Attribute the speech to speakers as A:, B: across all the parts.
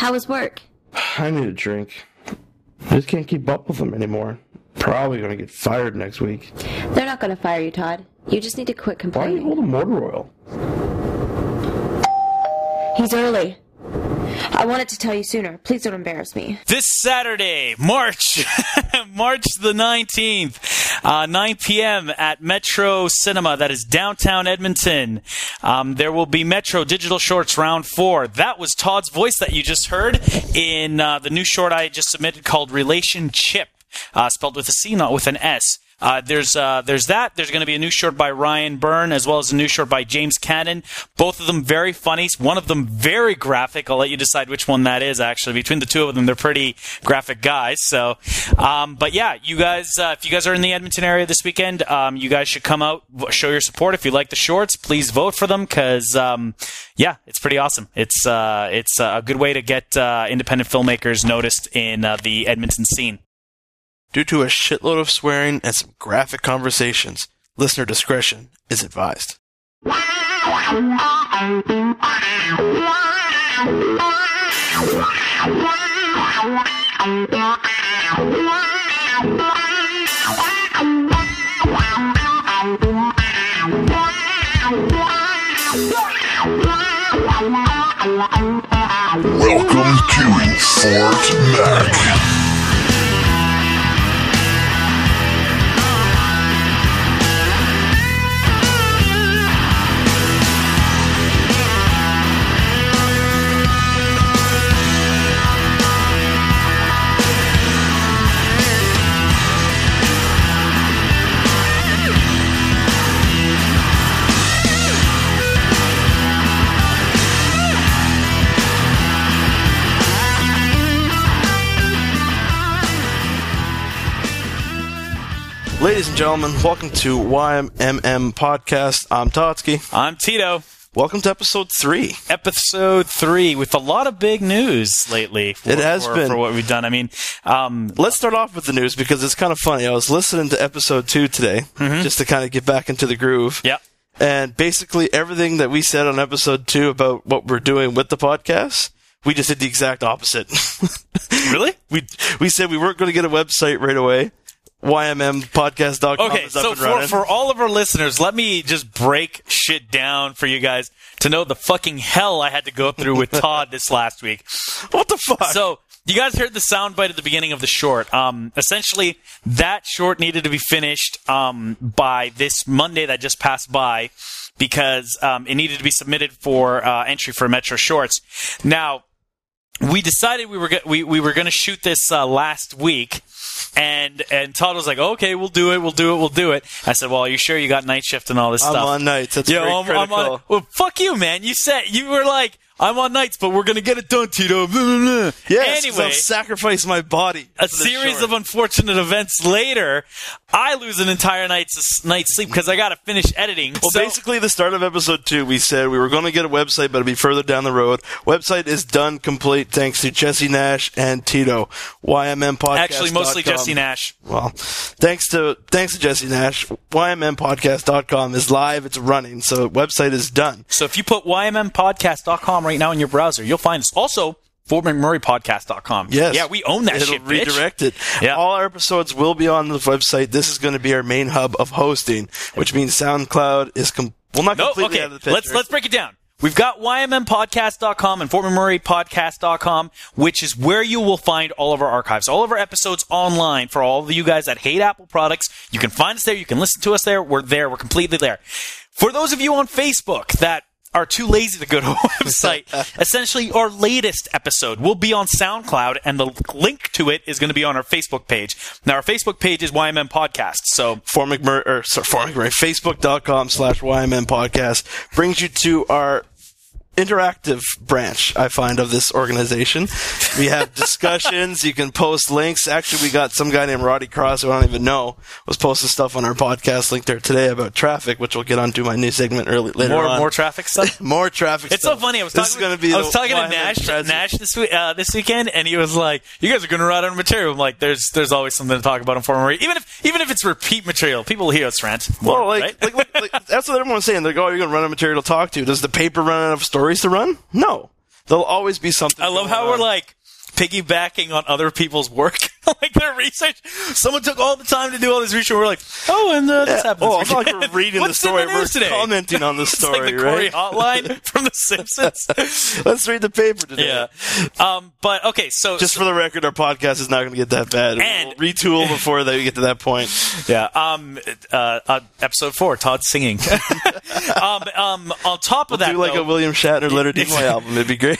A: How was work?
B: I need a drink. I just can't keep up with them anymore. Probably gonna get fired next week.
A: They're not going to fire you, Todd. You just need to quit complaining.
B: Why are you
A: complaining.
B: holding motor oil?
A: He's early. I wanted to tell you sooner. Please don't embarrass me.
C: This Saturday, March, March the 19th, uh, 9 p.m. at Metro Cinema. That is downtown Edmonton. Um, there will be Metro Digital Shorts Round 4. That was Todd's voice that you just heard in uh, the new short I just submitted called Relationship, uh, spelled with a C, not with an S. Uh, there's uh, there's that. There's going to be a new short by Ryan Byrne as well as a new short by James Cannon. Both of them very funny. One of them very graphic. I'll let you decide which one that is. Actually, between the two of them, they're pretty graphic guys. So, um, but yeah, you guys, uh, if you guys are in the Edmonton area this weekend, um, you guys should come out, show your support. If you like the shorts, please vote for them because um, yeah, it's pretty awesome. It's uh, it's a good way to get uh, independent filmmakers noticed in uh, the Edmonton scene.
D: Due to a shitload of swearing and some graphic conversations, listener discretion is advised.
E: Welcome to Fort Mac.
D: Ladies and gentlemen, welcome to YMMM Podcast. I'm Totsky.
C: I'm Tito.
D: Welcome to episode three.
C: episode three with a lot of big news lately. For,
D: It has
C: for,
D: been.
C: for what we've done. I mean, um,
D: Let's start off with the news because it's kind of funny. I was listening to episode two today just to kind of get back into the groove.
C: yeah,
D: And basically, everything that we said on episode two about what we're doing with the podcast, we just did the exact opposite.
C: really?
D: we we said we weren't going to get a website right away. YMMpodcast.com
C: Okay,
D: is up
C: so
D: and
C: for,
D: running.
C: for all of our listeners, let me just break shit down for you guys to know the fucking hell I had to go through with Todd this last week.
D: what the fuck?
C: So you guys heard the soundbite at the beginning of the short. Um, essentially, that short needed to be finished um, by this Monday that just passed by because um, it needed to be submitted for uh, entry for Metro Shorts. Now, we decided we were go- we, we were going to shoot this uh, last week. And and Todd was like, okay, we'll do it, we'll do it, we'll do it. I said, well, are you sure you got night shift and all this
D: I'm
C: stuff?
D: on nights. That's
C: Yeah, I'm, I'm
D: critical.
C: on. Well, fuck you, man. You said you were like, I'm on nights, but we're gonna get it done, Tito. Blah, blah, blah.
D: Yes,
C: Anyway,
D: I'll sacrifice my body.
C: a series
D: short.
C: of unfortunate events later, I lose an entire night's night's sleep because I gotta finish editing.
D: Well,
C: So-
D: basically, the start of episode two, we said we were going to get a website, but it'd be further down the road. Website is done, complete, thanks to Jesse Nash and Tito. YMM podcast.
C: actually, mostly Jesse Nash.
D: Well, thanks to thanks to Jesse Nash, YMMpodcast.com is live. It's running, so website is done.
C: So if you put ymmpodcast.com right now in your browser, you'll find us. Also, fort FortMcMurrayPodcast.com.
D: Yes.
C: Yeah, we own that
D: It'll
C: shit,
D: redirect it.
C: Yeah.
D: All our episodes will be on the website. This is going to be our main hub of hosting, which means SoundCloud is com- well not
C: No,
D: completely
C: okay.
D: out of the picture.
C: Let's let's break it down. We've got YMMpodcast.com and FortMcMurrayPodcast.com, which is where you will find all of our archives, all of our episodes online for all of you guys that hate Apple products. You can find us there. You can listen to us there. We're there. We're completely there. For those of you on Facebook that are too lazy to go to our website, essentially our latest episode will be on SoundCloud and the link to it is going to be on our Facebook page. Now our Facebook page is YMM Podcast. So
D: Fort McMurray, or sorry, Fort McMurray, facebook.com slash YMM podcast brings you to our interactive branch, I find, of this organization. We have discussions. you can post links. Actually, we got some guy named Roddy Cross, who I don't even know, was posting stuff on our podcast link there today about traffic, which we'll get onto my new segment early later
C: more
D: on.
C: more traffic stuff.
D: More traffic.
C: It's so funny. I was
D: This
C: talking.
D: is gonna be
C: I was talking to Nash. Nash this week, uh, this weekend, and he was like, "You guys are going to run out of material." I'm like, "There's, there's always something to talk about in Former Even if, even if it's repeat material, people will hear us rant. more,
D: Well, like,
C: right?
D: like, like, like, that's what everyone's saying. They're like, oh, you're going to run out of material to talk to. Does the paper run out of stories to run? No. There'll always be something.
C: I love how we're like piggybacking on other people's work, like their research. Someone took all the time to do all this research. We're like, oh, and uh, this
D: Yeah.
C: happened.
D: Oh, not like we're reading the story.
C: the
D: We're
C: today?
D: commenting on the story.
C: It's like the Corey
D: right?
C: Hotline from The Simpsons.
D: Let's read the paper today.
C: yeah. Um, but okay, so
D: Just for the record, our podcast is not going to get that bad.
C: And-
D: we'll retool before they get to that point.
C: Yeah. Um. Uh, uh. Episode four. Todd singing. um. Um. On top of that,
D: Do like
C: though,
D: a William Shatner Leonard Nimoy album. It'd be great.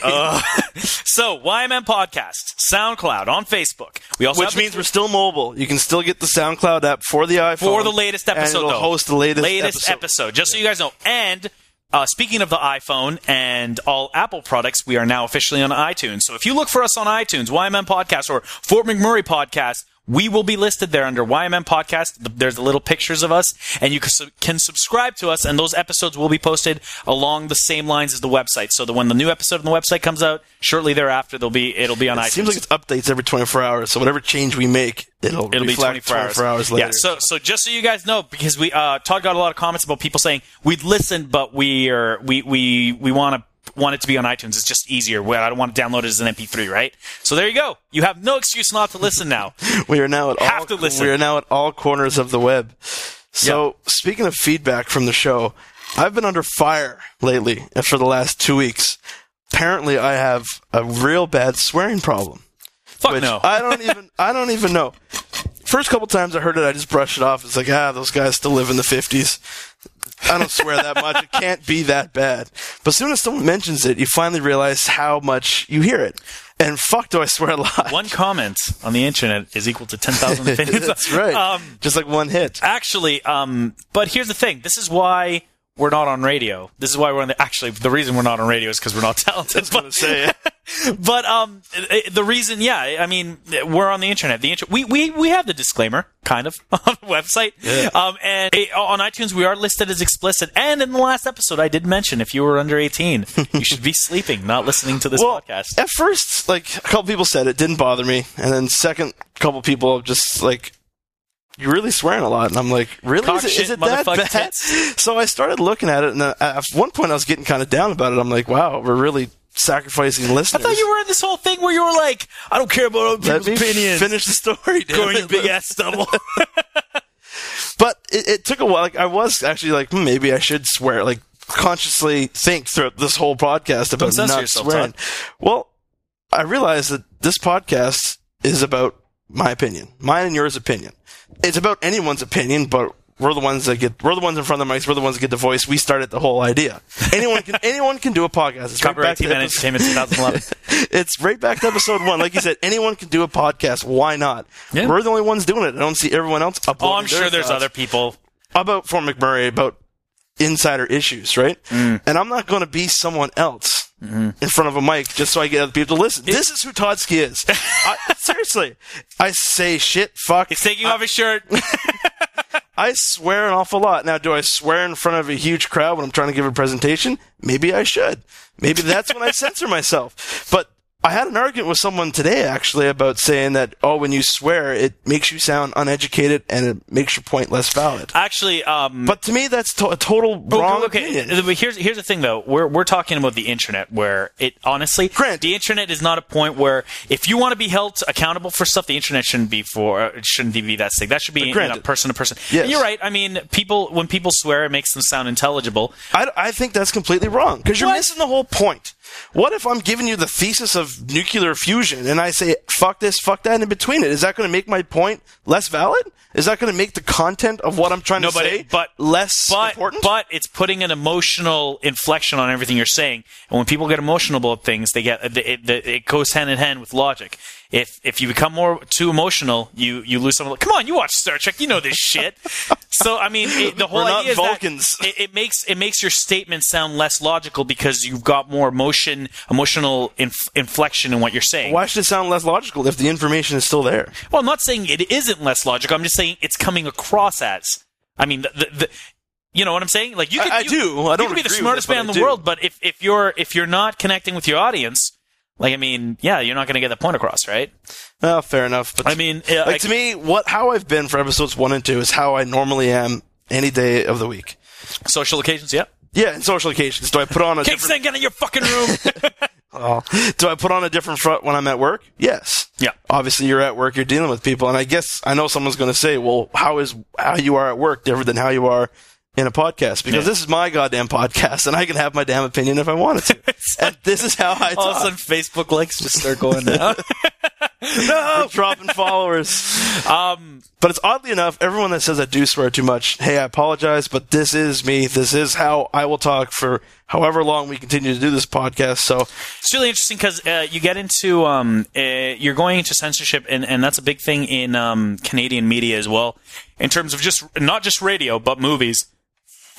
C: so YMM podcast, SoundCloud, on Facebook. We
D: Which means we're still mobile. You can still get the SoundCloud app for the iPhone
C: for the latest episode.
D: And it'll
C: though.
D: host the latest,
C: latest episode. Just so you guys know. And uh, speaking of the iPhone and all Apple products, we are now officially on iTunes. So if you look for us on iTunes, YMM Podcast or Fort McMurray Podcast, we will be listed there under YMM Podcast. There's the little pictures of us, and you can, subscribe to us, and those episodes will be posted along the same lines as the website. So that when the new episode on the website comes out, shortly thereafter, they'll be it'll be on
D: It
C: iTunes.
D: seems like it's updates every 24 hours. So whatever change we make, it'll,
C: It'll be
D: reflect
C: 24 hours.
D: hours later.
C: Yeah. So, so just so you guys know, because we uh, Todd got a lot of comments about people saying we'd listen, but we are we we we want to want it to be on iTunes. It's just easier. Well, I don't want to download it as an MP3, right? So there you go. You have no excuse not to listen now.
D: we are now at
C: Have
D: all
C: to listen.
D: we are now at all corners of the web. So speaking of feedback from the show, I've been under fire lately and for the last two weeks. Apparently, I have a real bad swearing problem.
C: Fuck
D: which
C: no.
D: I don't even I don't even know. First couple times I heard it, I just brushed it off. It's like ah, those guys still live in the fifties. I don't swear that much. It can't be that bad. But as soon as someone mentions it, you finally realize how much you hear it. And fuck, do I swear a lot?
C: One comment on the internet is equal to ten thousand opinions.
D: That's right.
C: Um,
D: just like one hit.
C: Actually, um, but here's the thing. This is why we're not on radio. This is why we're on the. Actually, the reason we're not on radio is because we're not talented. But,
D: Say
C: but um, the reason, yeah, I mean, we're on the internet. The inter- we we we have the disclaimer, kind of, on the website. Um, and eh, on iTunes, we are listed as explicit. And in the last episode, I did mention if you were under eighteen, you should be sleeping, not listening to this
D: well,
C: podcast.
D: at first, like a couple people said it didn't bother me, and then second couple people just like. You're really swearing a lot, and I'm like, really?
C: Cock
D: Is it,
C: shit,
D: is it that bad?
C: tits.
D: So I started looking at it, and uh, at one point I was getting kind of down about it. I'm like, wow, we're really sacrificing listeners.
C: I thought you were in this whole thing where you were like, I don't care about other
D: Let
C: people's opinions.
D: finish the story,
C: Going big ass stubble.
D: But it, it took a while. Like I was actually like, hmm, maybe I should swear. Like consciously think throughout this whole podcast about not
C: yourself,
D: swearing. Well, I realized that this podcast is about my opinion, mine and yours opinion. It's about anyone's opinion, but we're the ones that get we're the ones in front of the mics. We're the ones that get the voice. We started the whole idea. Anyone can anyone can do a podcast. It's right
C: Copyright
D: back to
C: Team
D: episode-
C: Entertainment 2011.
D: it's right back to episode one. Like you said, anyone can do a podcast. Why not?
C: Yeah.
D: We're the only ones doing it. I don't see everyone else uploading.
C: Oh, I'm sure there's other people.
D: about Fort McMurray about insider issues, right?
C: Mm.
D: And I'm not going to be someone else
C: Mm-hmm.
D: in front of a mic just so I get other people to listen. this is who Todsky is. I, seriously, I say shit, fuck.
C: He's taking
D: I,
C: off his shirt.
D: I swear an awful lot. Now, do I swear in front of a huge crowd when I'm trying to give a presentation? Maybe I should. Maybe that's when I censor myself. But I had an argument with someone today actually about saying that oh, when you swear, it makes you sound uneducated and it makes your point less valid.
C: Actually, um,
D: But to me, that's to- a total wrong
C: okay.
D: opinion.
C: But here's here's the thing though. We're we're talking about the internet, where it honestly,
D: Grant.
C: the internet is not a point where if you want to be held accountable for stuff, the internet shouldn't be for it shouldn't be that thing. That should be you know,
D: granted.
C: person to person.
D: Yes.
C: You're right. I mean, people when people swear, it makes them sound intelligible.
D: I, I think that's completely wrong because you're missing the whole point. What if I'm giving you the thesis of nuclear fusion and I say fuck this, fuck that in between it? Is that going to make my point less valid? Is that going to make the content of what I'm trying
C: No,
D: to
C: but
D: say
C: it- but-
D: less
C: but
D: important?
C: but it's putting an emotional inflection on everything you're saying. And when people get emotional about things, they get it, it, it goes hand in hand with logic. If if you become more too emotional, you you lose some. of the- Come on, you watch Star Trek, you know this shit. so I mean, it, the whole idea is
D: Vulcans.
C: that it, it makes it makes your statement sound less logical because you've got more emotion, emotional inf- inflection in what you're saying.
D: Why should it sound less logical if the information is still there?
C: Well, I'm not saying it isn't less logical. I'm just saying it's coming across as. I mean, the, the, the you know what I'm saying? Like you
D: I-
C: can,
D: I
C: you,
D: do. I don't You
C: can be the smartest man in the
D: do.
C: world, but if if you're if you're not connecting with your audience, like I mean, yeah, you're not going to get the point across, right?
D: Well, fair enough. But
C: I mean, yeah,
D: like
C: I-
D: to me, what how I've been for episodes one and two is how I normally am any day of the week.
C: Social occasions, yeah.
D: Yeah, in social occasions. Do I put on a
C: Cake
D: different
C: get in your fucking room.
D: Oh. Do I put on a different front when I'm at work? Yes.
C: Yeah.
D: Obviously, you're at work, you're dealing with people, and I guess I know someone's going to say, "Well, how is how you are at work different than how you are in a podcast?" Because
C: Yeah.
D: this is my goddamn podcast, and I can have my damn opinion if I wanted to. and this is how I
C: All of a sudden, Facebook likes just start going down.
D: no, dropping followers.
C: um,
D: But it's oddly enough, everyone that says I do swear too much, hey, I apologize, but this is me. This is how I will talk for however long we continue to do this podcast. So
C: it's really interesting because uh, you get into um, uh, you're going into censorship, and, and that's a big thing in um, Canadian media as well, in terms of just not just radio but movies.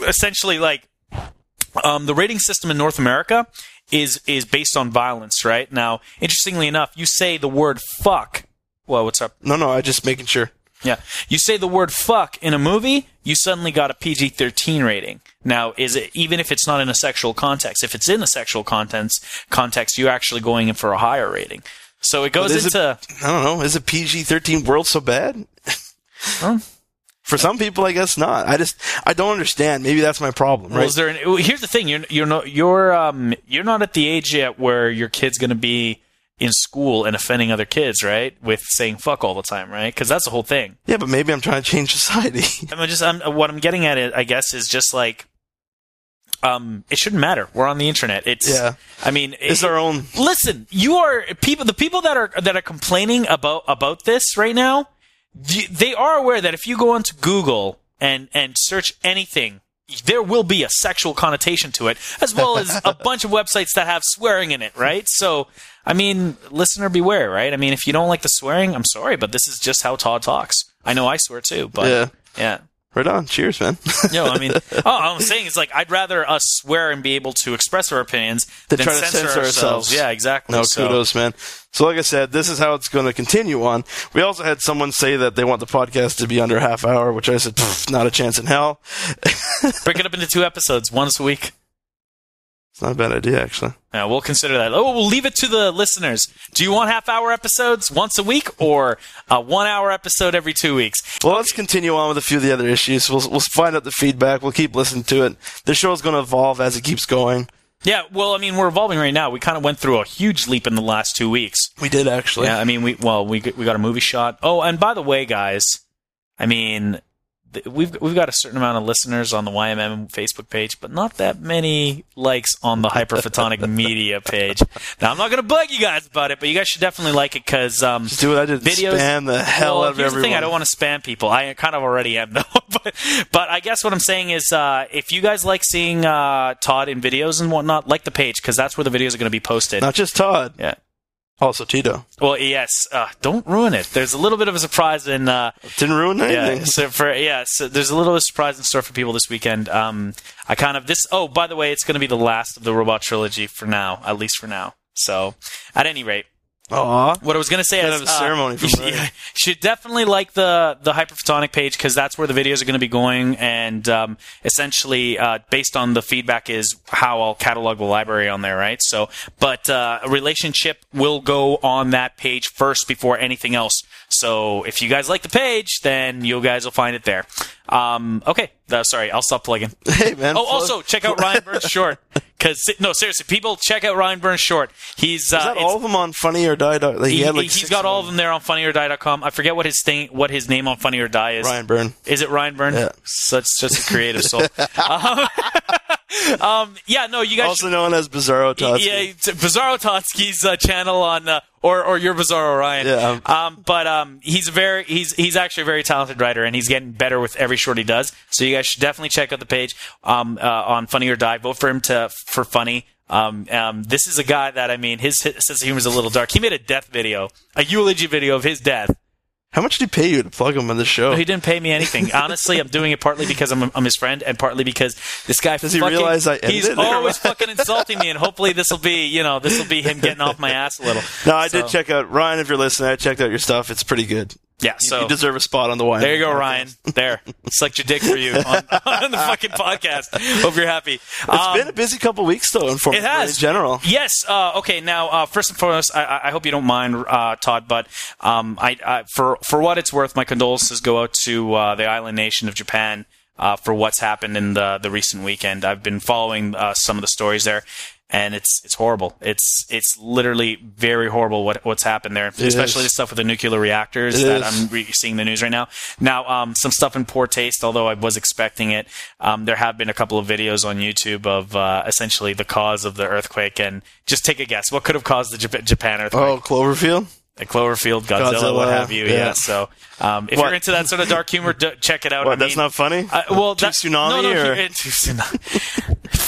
C: Essentially, like um, the rating system in North America is is based on violence. Right now, interestingly enough, you say the word "fuck." Well, what's up?
D: no, no, I just making sure.
C: Yeah. You say the word fuck in a movie, you suddenly got a PG 13 rating. Now, is it, even if it's not in a sexual context, if it's in a sexual context, context, you're actually going in for a higher rating. So it goes
D: is it-
C: into,
D: I don't know. Is a PG thirteen world so bad? For some people, I guess not. I just I don't understand. Maybe that's my problem,
C: well,
D: right?
C: is there an, here's the thing, you're, you're not, you're, um, you're not at the age yet where your kid's going to be in school and offending other kids, right? With saying fuck all the time, right? Cause that's the whole thing.
D: yeah, but maybe I'm trying to change society.
C: I'm just I'm, what I'm getting at it, I guess, is just like um, it shouldn't matter. We're on the internet. It's
D: Yeah.
C: I mean,
D: it's
C: it-
D: our own.
C: Listen, you are people. The people that are that are complaining about about this right now, they are aware that if you go onto Google and and search anything. There will be a sexual connotation to it, as well as a bunch of websites that have swearing in it, right? So, I mean, listener beware, right? I mean, if you don't like the swearing, I'm sorry, but this is just how Todd talks. I know I swear too, but
D: Yeah.
C: yeah.
D: Right on. Cheers, man.
C: No, I mean, all oh, I'm saying it's like I'd rather us swear and be able to express our opinions
D: Than
C: than
D: try to censor ourselves.
C: Yeah, exactly.
D: No,
C: So-
D: kudos, man. So, like I said, this is how it's going to continue on. We also had someone say that they want the podcast to be under a half hour, which I said, not a chance in hell.
C: Break it up into two episodes, once a week.
D: It's not a bad idea, actually.
C: Yeah, we'll consider that. Oh, we'll leave it to the listeners. Do you want half hour episodes once a week or a one hour episode every two weeks?
D: Well, let's continue on with a few of the other issues. We'll, we'll find out the feedback. We'll keep listening to it. The show is going to evolve as it keeps going.
C: Yeah, well, I mean, we're evolving right now. We kind of went through a huge leap in the last two weeks.
D: We did, actually.
C: Yeah, I mean, we well, we we got a movie shot. Oh, and by the way, guys, I mean, we've we've got a certain amount of listeners on the YMM Facebook page, but not that many likes on the Hyperphotonic Media page. Now, I'm not going to bug you guys about it, but you guys should definitely like it because um,
D: Just do what I did.
C: videos.
D: Spam the hell
C: well,
D: out of
C: here's
D: everyone.
C: the thing: I don't want to spam people. I kind of already am, though. but, but I guess what I'm saying is, uh, if you guys like seeing uh, Todd in videos and whatnot, like the page because that's where the videos are going to be posted.
D: Not just Todd,
C: yeah.
D: Also Tito.
C: Well, yes. Uh, don't ruin it. There's a little bit of a surprise in. Uh,
D: Didn't ruin anything.
C: yeah. So for yeah, so there's a little surprise in store for people this weekend. Um, I kind of this. Oh, by the way, it's going to be the last of the robot trilogy for now, at least for now. So, at any rate,
D: Aw.
C: what I was going to say
D: Kind
C: is
D: a ceremony
C: uh,
D: from
C: you should,
D: Ryan.
C: yeah, you should definitely like the the hyperphotonic page because that's where the videos are going to be going, and um, essentially uh, based on the feedback is how I'll catalog the library on there, right? So, but uh, a relationship will go on that page first before anything else. So, if you guys like the page, then you guys will find it there. Um, okay, uh, sorry, I'll stop plugging.
D: Hey, man.
C: Oh, also check out Ryan Byrne's Short because no, seriously, people check out Ryan Byrne's Short. He's uh,
D: Is that all of them on Funny or Die? Like, he,
C: he,
D: had like
C: has got all
D: of
C: them there on funnyordie.com. I forget what his thing, what his name on Funny or Die is.
D: Ryan Byrne.
C: Is it Ryan Byrne?
D: Yeah.
C: Such such a creative soul. um, um, yeah, no, you guys.
D: Also known as Bizarro Todd.
C: yeah, Bizarro Totsky's uh, channel on, uh, or or your Bizarro Ryan.
D: Yeah.
C: Um, but um, he's a very he's he's actually a very talented writer, and he's getting better with every short he does. So you guys should definitely check out the page um, uh, on Funny or Die. Vote for him to for Funny. Um, um, this is a guy that I mean, his sense of humor is a little dark. He made a death video, a eulogy video of his death.
D: How much did he pay you to plug him on the show?
C: He didn't pay me anything. Honestly, I'm doing it partly because I'm, I'm his friend, and partly because this guy.
D: Does he realize I
C: He's always fucking insulting me, and hopefully this will be, you know, this will be him getting off my ass a little.
D: No, I
C: So-
D: did check out Ryan. If you're listening, I checked out your stuff. It's pretty good.
C: Yeah, so
D: you deserve a spot on the wine.
C: there you go, Ryan. There, sucked your dick for you on, on the fucking podcast. Hope you're happy.
D: It's
C: Um,
D: been a busy couple weeks though.
C: It has
D: in general.
C: Yes. Uh, okay. Now, uh, first and foremost, I- I, I hope you don't mind, uh, Todd, but um, I, I, for for what it's worth, my condolences go out to uh, the island nation of Japan uh, for what's happened in the the recent weekend. I've been following uh, some of the stories there. And it's it's horrible. It's it's literally very horrible what what's happened there, especially
D: is.
C: the stuff with the nuclear reactors
D: It
C: that
D: is.
C: I'm re- seeing the news right now. Now, um, some stuff in poor taste, although I was expecting it. Um, there have been a couple of videos on YouTube of uh, essentially the cause of the earthquake, and just take a guess. What could have caused the Jap- Japan earthquake?
D: Oh, Cloverfield.
C: A Cloverfield, Godzilla,
D: Godzilla,
C: what have you? Yeah.
D: yeah.
C: So, um, if
D: What?
C: you're into that sort of dark humor, d- check it out.
D: What?
C: I
D: that's not funny.
C: uh, well, that,
D: tsunami
C: no, no,
D: or-
C: tsunami.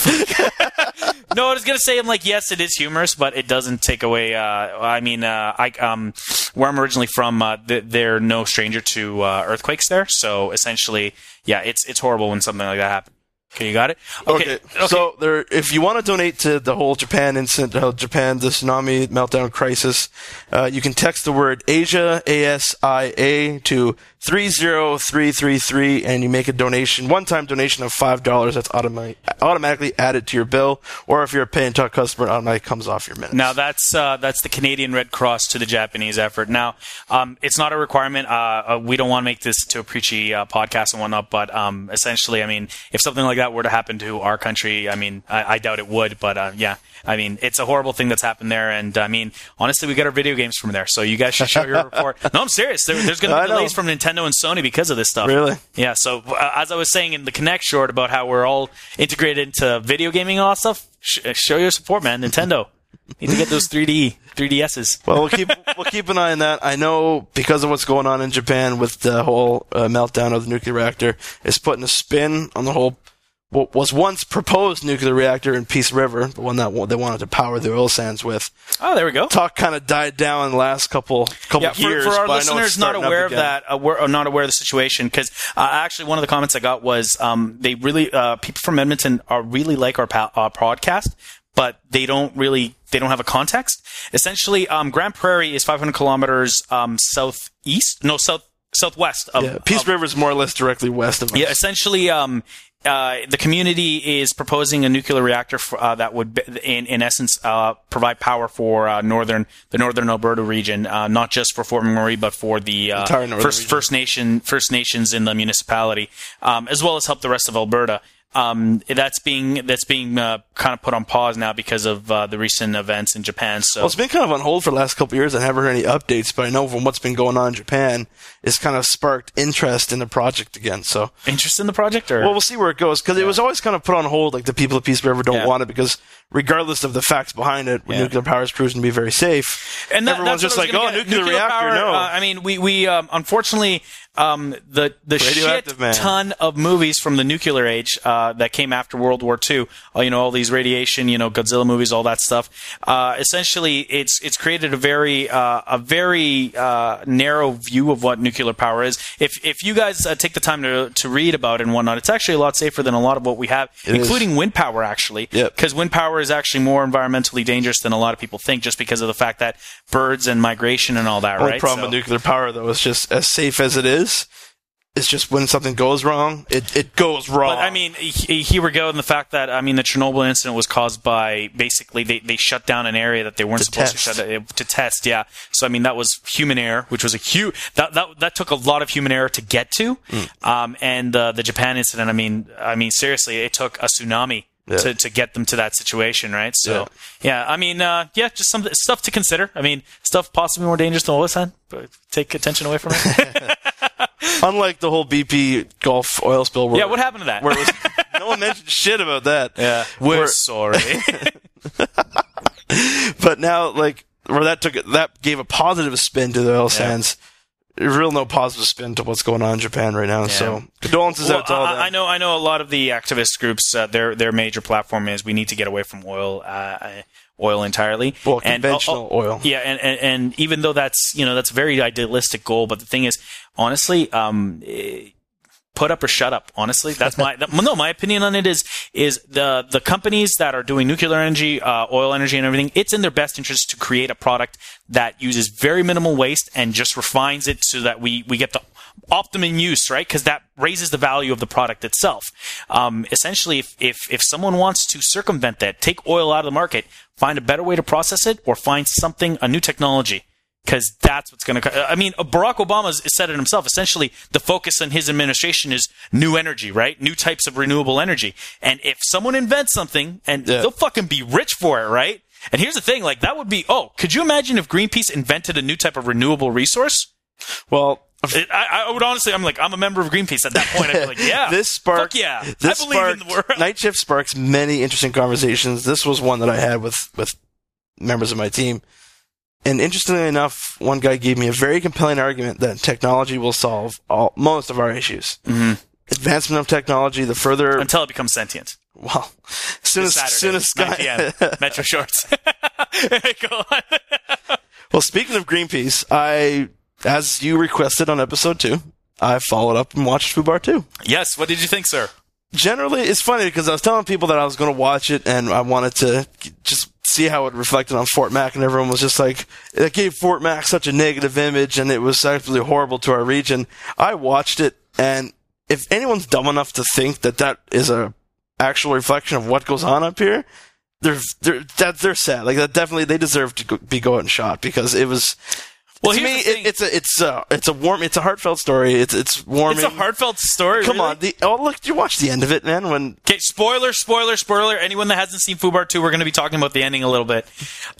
C: no, I was gonna say, I'm like, yes, it is humorous, but it doesn't take away. Uh, I mean, uh, I um, where I'm originally from, uh, th- they're no stranger to uh, earthquakes there. So essentially, yeah, it's it's horrible when something like that happens. Okay, you got it.
D: Okay. So there, if you want to donate to the whole Japan incident, uh, Japan the tsunami meltdown crisis, uh, you can text the word Asia A S I A to three zero three three three, and you make a donation, one-time donation of five dollars. That's automatic, automatically added to your bill, or if you're a pay and talk customer, it automatically comes off your minutes.
C: Now that's uh, that's the Canadian Red Cross to the Japanese effort. Now um, it's not a requirement. Uh, uh, we don't want to make this to a preachy uh, podcast and whatnot, but um, essentially, I mean, if something like that were to happen to our country, I mean, I, I doubt it would, but uh, yeah, I mean, it's a horrible thing that's happened there, and I mean, honestly, we get our video games from there, so you guys should show your report. No, I'm serious. There, there's going to be delays from Nintendo and Sony because of this stuff.
D: Really?
C: Yeah. So uh, as I was saying in the Connect short about how we're all integrated into video gaming and all that stuff, sh- show your support, man. Nintendo. Need to get those 3D 3DSs.
D: Well, we'll keep we'll keep an eye on that. I know because of what's going on in Japan with the whole uh, meltdown of the nuclear reactor, it's putting a spin on the whole what was once proposed nuclear reactor in Peace River, the one that they wanted to power the oil sands with.
C: Oh, there we go.
D: Talk kind of died down in the last couple couple
C: Yeah, for,
D: years.
C: for our
D: but I know it's
C: listeners not aware of that, aware, or not aware of the situation, because uh, actually one of the comments I got was um, they really uh, people from Edmonton are really like our pa- uh, podcast, but they don't really they don't have a context. Essentially, um, Grande Prairie is 500 kilometers um, southeast, no south southwest of
D: Yeah, Peace River is more or less directly west of us.
C: Yeah, essentially, um, uh, the community is proposing a nuclear reactor for, uh, that would, be- in, in essence, uh, provide power for uh, northern the northern Alberta region, uh, not just for Fort McMurray, but for the uh, First
D: region.
C: First Nation First Nations in the municipality, um, as well as help the rest of Alberta. Um, that's being that's being uh, kind of put on pause now because of uh, the recent events in Japan. So
D: Well, it's been kind of on hold for the last couple of years. I haven't heard any updates, but I know from what's been going on in Japan, it's kind of sparked interest in the project again. So
C: interest in the project, or
D: Well, we'll see where it goes because it was always kind of put on hold. Like the people of Peace River don't
C: Yeah.
D: want it because, regardless of the facts behind it,
C: Yeah.
D: nuclear power is proven to be very safe.
C: and that,
D: everyone's just like, "Oh,
C: gonna
D: nuclear, reactor."
C: power,
D: no,
C: uh, I mean, we we um, unfortunately um, the the shit
D: man.
C: ton of movies from the nuclear age uh, that came after World War II. Uh, you know, all these radiation, you know, Godzilla movies, all that stuff. Uh, essentially, it's it's created a very uh, a very uh, narrow view of what nuclear power is. If if you guys uh, take the time to to read about it and whatnot, it's actually a lot safer than a lot of what we have,
D: It is.
C: including wind power. Actually,
D: Yep.
C: because wind power is actually more environmentally dangerous than a lot of people think, just because of the fact that birds and migration and all that.
D: only
C: right?
D: problem
C: So-
D: with nuclear power though is just as safe as it is. It's just when something goes wrong, it, it goes wrong.
C: But I mean, he- here we go in the fact that I mean the Chernobyl incident was caused by basically they, they shut down an area that they weren't
D: To
C: supposed
D: test.
C: to shut to test. Yeah, so I mean that was human error, which was a huge that that that took a lot of human error to get to.
D: Hmm.
C: Um, and uh, the Japan incident, I mean, I mean seriously, it took a tsunami.
D: Yeah.
C: To, to get them to that situation, right? So, yeah, I mean, uh, yeah, just some stuff to consider. I mean, stuff possibly more dangerous than oil sand, but take attention away from it.
D: unlike the whole BP Gulf oil spill, where,
C: yeah, what happened to that?
D: where it was, no one mentioned shit about that.
C: yeah, we're sorry.
D: but now like where that took it, that gave a positive spin to the oil sands. There's real no positive spin to what's going on in Japan right now. So condolences
C: Well,
D: out to all
C: I,
D: them.
C: I know. I know a lot of the activist groups. Uh, their their major platform is we need to get away from oil, uh, oil entirely.
D: Well,
C: And-
D: conventional
C: oh, oh,
D: oil.
C: Yeah, and, and and even though that's you know that's a very idealistic goal, but the thing is, honestly, um. eh, Put up or shut up. Honestly, that's my no. My opinion on it is is the the companies that are doing nuclear energy, uh, oil energy, and everything. It's in their best interest to create a product that uses very minimal waste and just refines it so that we we get the optimum use, right? Because that raises the value of the product itself. Um, essentially, if, if if someone wants to circumvent that, take oil out of the market, find a better way to process it, or find something a new technology. Because that's what's going to. I mean, Barack Obama said it himself. Essentially, the focus on his administration is new energy, right? New types of renewable energy. And if someone invents something, and
D: Yeah.
C: they'll fucking be rich for it, right? And here's the thing, like that would be. Oh, could you imagine if Greenpeace invented a new type of renewable resource?
D: Well,
C: It, I, I would honestly, I'm like, I'm a member of Greenpeace at that point. I'd be like, yeah,
D: this
C: fuck yeah,
D: This
C: I believe in the
D: sparked-
C: world.
D: Night shift sparks many interesting conversations. This was one that I had with with members of my team. And interestingly enough, one guy gave me a very compelling argument that technology will solve all most of our issues. Mm-hmm. Advancement of technology, the further
C: Until it becomes sentient.
D: well, soon as soon as
C: 9
D: sky.
C: Metro Shorts. Go on.
D: Well, speaking of Greenpeace, I, as you requested on episode two, I followed up and watched Fubar 2.
C: Yes. What did you think, sir?
D: Generally, it's funny because I was telling people that I was going to watch it and I wanted to just see how it reflected on Fort Mac, and everyone was just like, it gave Fort Mac such a negative image and it was absolutely horrible to our region. I watched it, and if anyone's dumb enough to think that that is a actual reflection of what goes on up here, they're they're that they're sad. Like that definitely they deserve to go, be going shot because it was.
C: Well,
D: to me, it, it's a it's a it's a warm it's a heartfelt story. It's it's warming.
C: It's a heartfelt story.
D: Come
C: really.
D: on, the oh look, you watch the end of it, man. When
C: Okay, spoiler, spoiler, spoiler. Anyone that hasn't seen Fubar 2, we're going to be talking about the ending a little bit.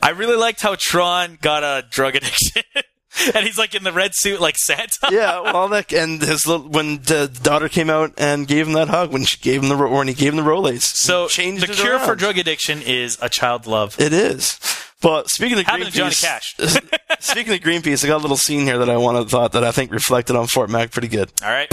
C: I really liked how Tron got a drug addiction. and he's like in the red suit like Santa.
D: yeah, well, that and his little, when the daughter came out and gave him that hug when she gave him the when he gave him the Rolaids.
C: So
D: changed
C: the cure for drug addiction is a child love.
D: It is. But speaking of
C: Happened Johnny
D: Greenpeace,
C: Cash.
D: speaking of Greenpeace, I got a little scene here that I wanted thought that I think reflected on Fort Mac pretty good.
C: All right.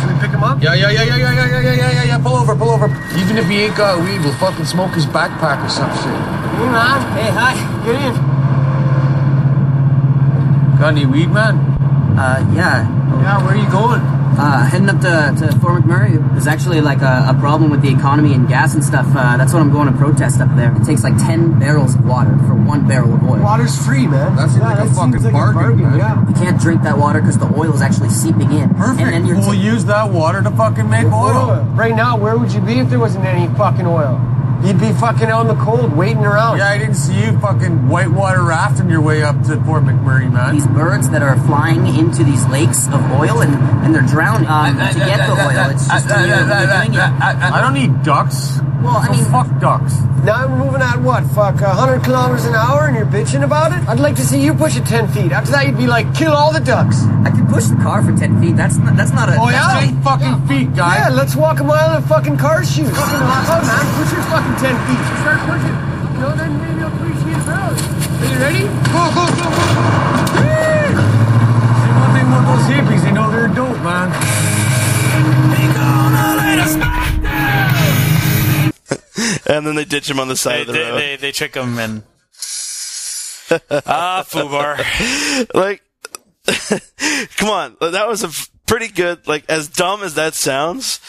F: Should we pick him up?
G: Yeah, yeah, yeah, yeah, yeah, yeah, yeah, yeah, yeah, yeah, yeah. Pull over, pull over. Even if he ain't got weed, we'll fucking smoke his backpack or some shit.
F: Hey, man. Hey, hi. Get in.
G: Got any weed, man?
H: Uh, yeah.
F: Yeah, where are you going?
H: Uh, heading up to, to Fort McMurray. There's actually like a, a problem with the economy and gas and stuff. Uh, that's what I'm going to protest up there. It takes like 10 barrels of water for one barrel of oil.
F: Water's free, man.
G: That seems like a fucking
F: seems like
G: bargain,
F: a bargain,
G: man.
F: yeah.
H: You can't drink that water because the oil is actually seeping in.
G: Perfect.
H: And then you're
G: we'll
H: t-
G: use that water to fucking make oil.
F: Oil. Right now, where would you be if there wasn't any fucking oil? You'd be fucking out in the cold, waiting around.
G: Yeah, I didn't see you fucking whitewater rafting your way up to Fort McMurray, man.
H: these birds that are flying into these lakes of oil and, and they're drowning um, to get the oil. It's just illegal when they're doing it.
G: I don't need ducks.
H: Well, I
G: So
H: mean-
G: fuck ducks.
F: Now we're moving at what? Fuck, 100 kilometers an hour and you're bitching about it? I'd like to see you push it 10 feet. After that, you'd be like, kill all the ducks.
H: I could push the car for 10 feet. That's not, that's not a.
G: Oh, yeah? Eight fucking feet, guy.
F: Yeah, let's walk a mile in fucking car shoes. Fucking hop out, oh, man. Push your fucking 10 feet. Start pushing. You know, then maybe I'll appreciate it better. Are you ready? Go, go, go, go.
G: See, one thing with those hippies, they know they're dope, man.
D: And then they ditch him on the side
C: They,
D: of the
C: they,
D: road.
C: they, they trick him and. ah, Fubar.
D: like, come on, that was a pretty good. Like, as dumb as that sounds,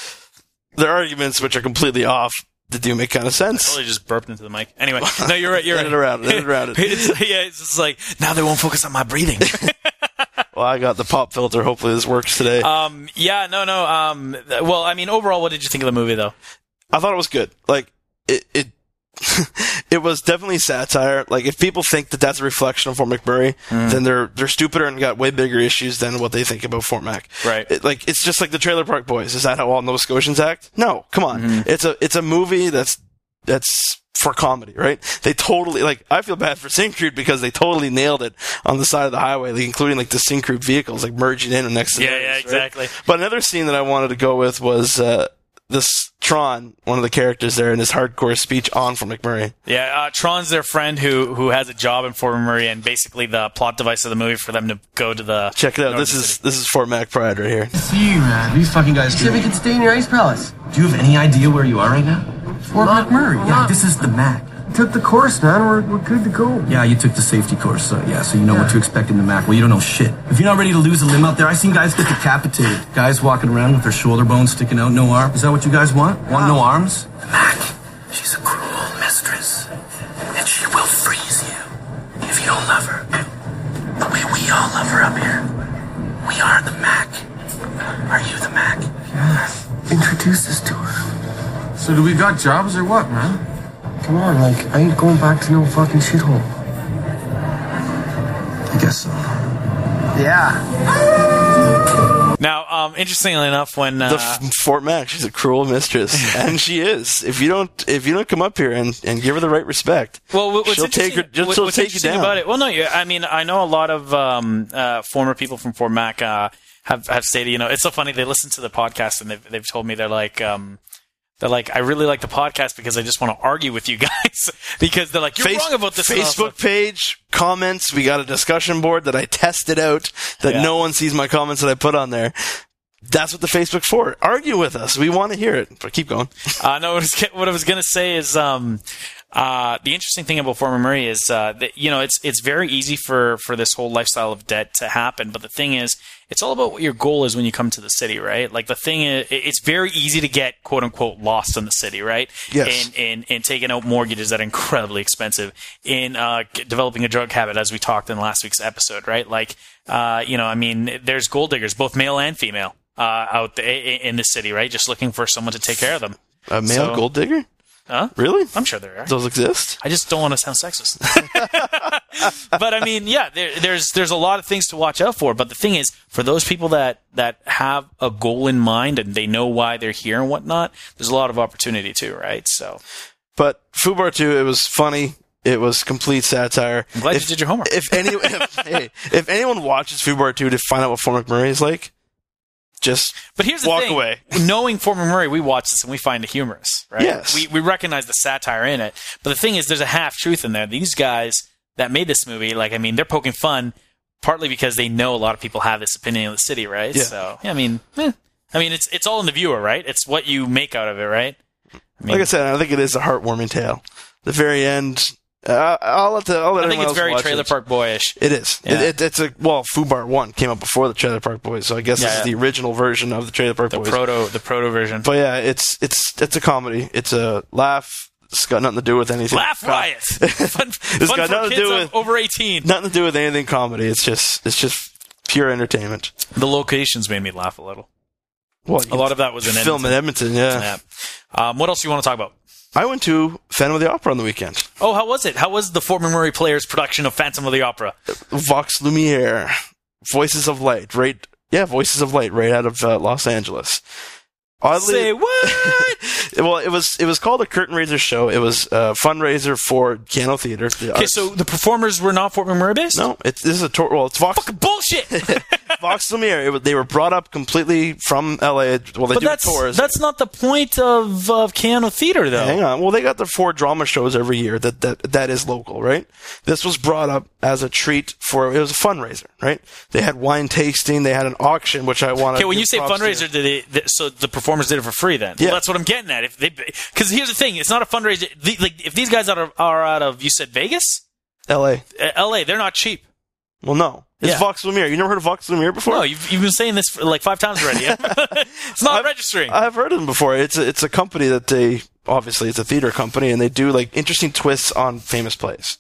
D: their arguments, which are completely off, they do make kind of sense.
C: Totally just burped into the mic. Anyway, no, you're right. You're right.
D: around it, around it.
C: it's, yeah, it's just like now they won't focus on my breathing.
D: Well, I got the pop filter. Hopefully, this works today.
C: um, yeah, no, no. Um, well, I mean, overall, what did you think of the movie, though?
D: I thought it was good. Like it, it, it was definitely satire. Like if people think that that's a reflection of Fort McMurray,
C: Mm.
D: then they're they're stupider and got way bigger issues than what they think about Fort Mac.
C: Right.
D: It, like it's just like the Trailer Park Boys. Is that how all Nova Scotians act? No, come on.
C: Mm-hmm.
D: It's a it's a movie that's that's for comedy, right? They totally like. I feel bad for Syncrude because they totally nailed it on the side of the highway, like, including like the Syncrude vehicles like merging in and next to
C: Yeah,
D: theirs,
C: yeah,
D: right?
C: exactly.
D: But another scene that I wanted to go with was uh, this Tron, one of the characters there, in his hardcore speech on from McMurray.
C: Yeah, uh, Tron's their friend who who has a job in Fort McMurray, and basically the plot device of the movie for them to go to the
D: Check it out.
C: northern
D: This is
C: city.
D: this is Fort Mac Pride right here.
G: See you, man. These fucking guys.
F: See if we can stay in your ice palace.
I: Do you have any idea where you are right now?
G: Fort McMurray.
I: Yeah, this is the Mac.
F: Took the course, man. We're, we're good to go.
I: Yeah, you took the safety course, so yeah, so you know what to expect in the Mac. Well, you don't know shit. If you're not ready to lose a limb out there, I've seen guys get decapitated. Guys walking around with their shoulder bones sticking out, no arm. Is that what you guys want? Want no arms? The Mac, she's a cruel mistress, and she will freeze you if you don't love her. The way we all love her up here. We are the Mac. Are you the Mac? Yeah.
F: Introduce us to her.
G: So do we got jobs or what, man?
F: Come on, like, I ain't going back to no fucking shithole.
I: I guess so.
F: Yeah.
C: Now, um, interestingly enough, when uh,
D: The f- Fort Mac, she's a cruel mistress, and she is. If you don't, if you don't come up here and, and give her the right respect,
C: Well, what's
D: she'll take her.
C: interesting-
D: she'll
C: what's
D: take you down.
C: about it? Well, no, yeah, I mean, I know a lot of um, uh, former people from Fort Mac uh, have have stated, you know, it's so funny. They listen to the podcast and they've they've told me they're like. Um, they're like, I really like the podcast because I just want to argue with you guys because they're like, you're
D: Face-
C: wrong about this.
D: Facebook
C: stuff."
D: page comments. We got a discussion board that I tested out that
C: Yeah.
D: no one sees my comments that I put on there. That's what the Facebook for. Argue with us. We want to hear it. But keep going.
C: Uh, no, what I was, what I was going to say is um, uh, the interesting thing about Fort McMurray is uh, that you know it's it's very easy for for this whole lifestyle of debt to happen. But the thing is, it's all about what your goal is when you come to the city, right? Like the thing is, it's very easy to get quote unquote lost in the city, right?
D: Yes.
C: And and, and taking out mortgages that are incredibly expensive in uh, developing a drug habit, as we talked in last week's episode, right? Like uh, you know, I mean, there's gold diggers, both male and female. Uh, out in the city, right? Just looking for someone to take care of them.
D: A male
C: So-
D: gold digger?
C: Huh?
D: Really?
C: I'm sure there are.
D: Those exist?
C: I just don't want to sound sexist. but I mean, yeah, there, there's there's a lot of things to watch out for. But the thing is, for those people that that have a goal in mind and they know why they're here and whatnot, there's a lot of opportunity too, right? So
D: But Fubar 2, it was funny. It was complete satire.
C: I'm glad
D: if,
C: you did your homework.
D: If any, if, hey, if anyone watches Fubar 2 to find out what Fort McMurray is like, just
C: But here's the
D: walk
C: thing:
D: away.
C: knowing Fort McMurray, we watch this and we find it humorous, right?
D: Yes.
C: We we recognize the satire in it. But the thing is, there's a half truth in there. These guys that made this movie, like, I mean, they're poking fun partly because they know a lot of people have this opinion of the city, right?
D: Yeah.
C: So, yeah, I mean, eh. I mean, it's it's all in the viewer, right? It's what you make out of it, right? I mean,
D: like I said, I think it is a heartwarming tale. The very end, uh, I'll let the, I'll let
C: I think it's very Trailer
D: it.
C: Park Boyish.
D: It is.
C: Yeah.
D: It, it, it's a well, Fubar One came out before the Trailer Park Boys, so I guess
C: Yeah,
D: this is
C: yeah.
D: the original version of the Trailer Park
C: The
D: Boys.
C: proto, the proto version.
D: but yeah, it's it's it's a comedy. It's a laugh. It's got nothing to do with anything.
C: Laugh riot. fun
D: It's
C: fun
D: got
C: for
D: nothing to
C: kids
D: do with-
C: over 18.
D: Nothing to do with anything comedy. It's just it's just pure entertainment.
C: The locations made me laugh a little.
D: Well,
C: A lot of that was in
D: film
C: Edmonton.
D: in Edmonton. Yeah.
C: Yeah. Um, what else do you want to talk about?
D: I went to Phantom of the Opera on the weekend.
C: Oh, how was it? How was the Fort McMurray Players production of Phantom of the Opera?
D: Vox Lumiere, Voices of Light, right? Yeah, Voices of Light, right out of uh, Los Angeles. Oddly,
C: Say what?
D: well, it was it was called a curtain raiser show. It was a fundraiser for Keyano Theater. the
C: okay,
D: arts-
C: so the performers were not Fort McMurray based?
D: no, it's this is a tour. Well, it's Vox Fucking
C: Bullshit!
D: Vox Lumiere. It, they were brought up completely from L.A. Well, they
C: but
D: do
C: that's
D: tours.
C: that's not the point of of Keyano Theater, though.
D: Hang on. Well, they got their four drama shows every year that, that that is local, right? This was brought up as a treat for it was a fundraiser, right? They had wine tasting, they had an auction, which I wanted.
C: Okay, when you say fundraiser, did they, th- so the performers did it for free then?
D: Yeah.
C: Well, that's what I'm getting at. If they, because here's the thing, it's not a fundraiser. The, like, if these guys are, are out of, you said Vegas,
D: L.A.
C: uh, L.A., they're not cheap.
D: Well, no, it's
C: Yeah.
D: Vox Lumiere. You never heard of Vox Lumiere before?
C: No, you've, you've been saying this for like five times already. it's not registering.
D: I've heard of them before. It's a, it's a company that they obviously it's a theater company, and they do like interesting twists on famous plays,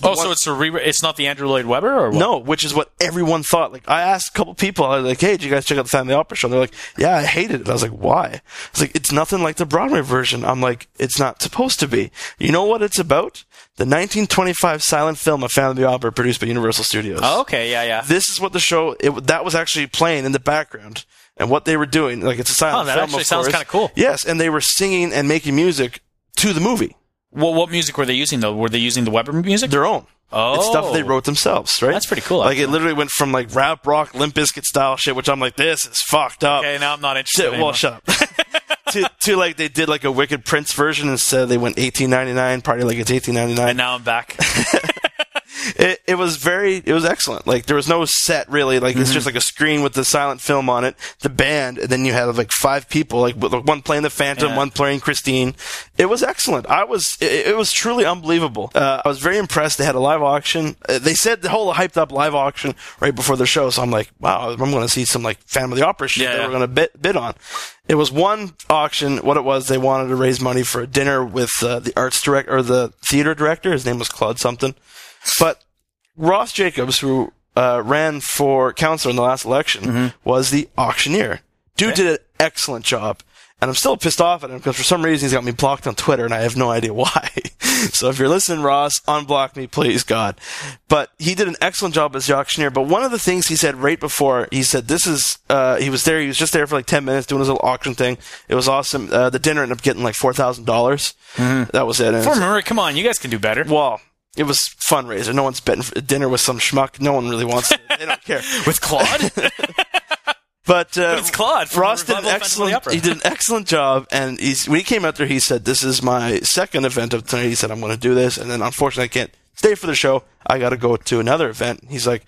D: right?
C: oh,
D: One-
C: so it's a re- it's not the Andrew Lloyd Webber or what?
D: No, which is what everyone thought. Like, I asked a couple people, I was like, hey, did you guys check out the Family Opera show? And they're like, yeah, I hated it. I was like, why? It's like, it's nothing like the Broadway version. I'm like, it's not supposed to be. You know what it's about? The 1925 silent film of Family Opera produced by Universal Studios.
C: Oh, okay, yeah, yeah.
D: This is what the show, it, that was actually playing in the background. And what they were doing, like, it's a silent film.
C: Oh, that
D: film.
C: actually
D: of
C: sounds kinda cool.
D: Yes, and they were singing and making music to the movie.
C: Well, what music were they using though? Were they using the Webber music?
D: Their own.
C: Oh.
D: It's stuff they oh. wrote themselves, right?
C: That's pretty cool,
D: Like it literally went from like rap rock, Limp Bizkit style shit, which I'm like, this is fucked up.
C: okay, now I'm not interested.
D: To,
C: anymore.
D: well, shut up. to, to like they did like a Wicked Prince version instead. They went 1899, party like it's 1899.
C: and now I'm back.
D: it, it was very it was excellent. Like there was no set really. Like
C: Mm-hmm.
D: it's just like a screen with the silent film on it the band and then you had like five people like one playing the phantom
C: Yeah.
D: one playing christine. It was excellent. I was it, it was truly unbelievable. Uh, i was very impressed. They had a live auction. Uh, they said the whole hyped up live auction right before the show so i'm like wow i'm going to see some like family opera shit
C: Yeah,
D: that
C: yeah.
D: we're going to bid, bid on. It was one auction what it was they wanted to raise money for a dinner with uh, the arts director or the theater director. His name was claude something but Ross Jacobs, who uh, ran for council in the last election, was the auctioneer. Dude did an excellent job. And I'm still pissed off at him because for some reason he's got me blocked on Twitter and I have no idea why. so if you're listening, Ross, unblock me, please, God. But he did an excellent job as the auctioneer. But one of the things he said right before, he said, this is, uh, he was there, he was just there for like 10 minutes doing his little auction thing. It was awesome. Uh, the dinner ended up getting like $4,000. dollars That was it. And
C: Poor
D: it's-
C: Murray, come on, you guys can do better.
D: well, it was fundraiser. No one's betting for dinner with some schmuck. No one really wants it. They don't care.
C: With Claude?
D: But, uh,
C: But it's Claude from
D: Ross did an
C: Revival Phantom of the
D: excellent. He did an excellent job, and he's when he came out there, he said, "This is my second event of tonight." He said, "I'm going to do this," and then unfortunately, I can't stay for the show. I got to go to another event. He's like.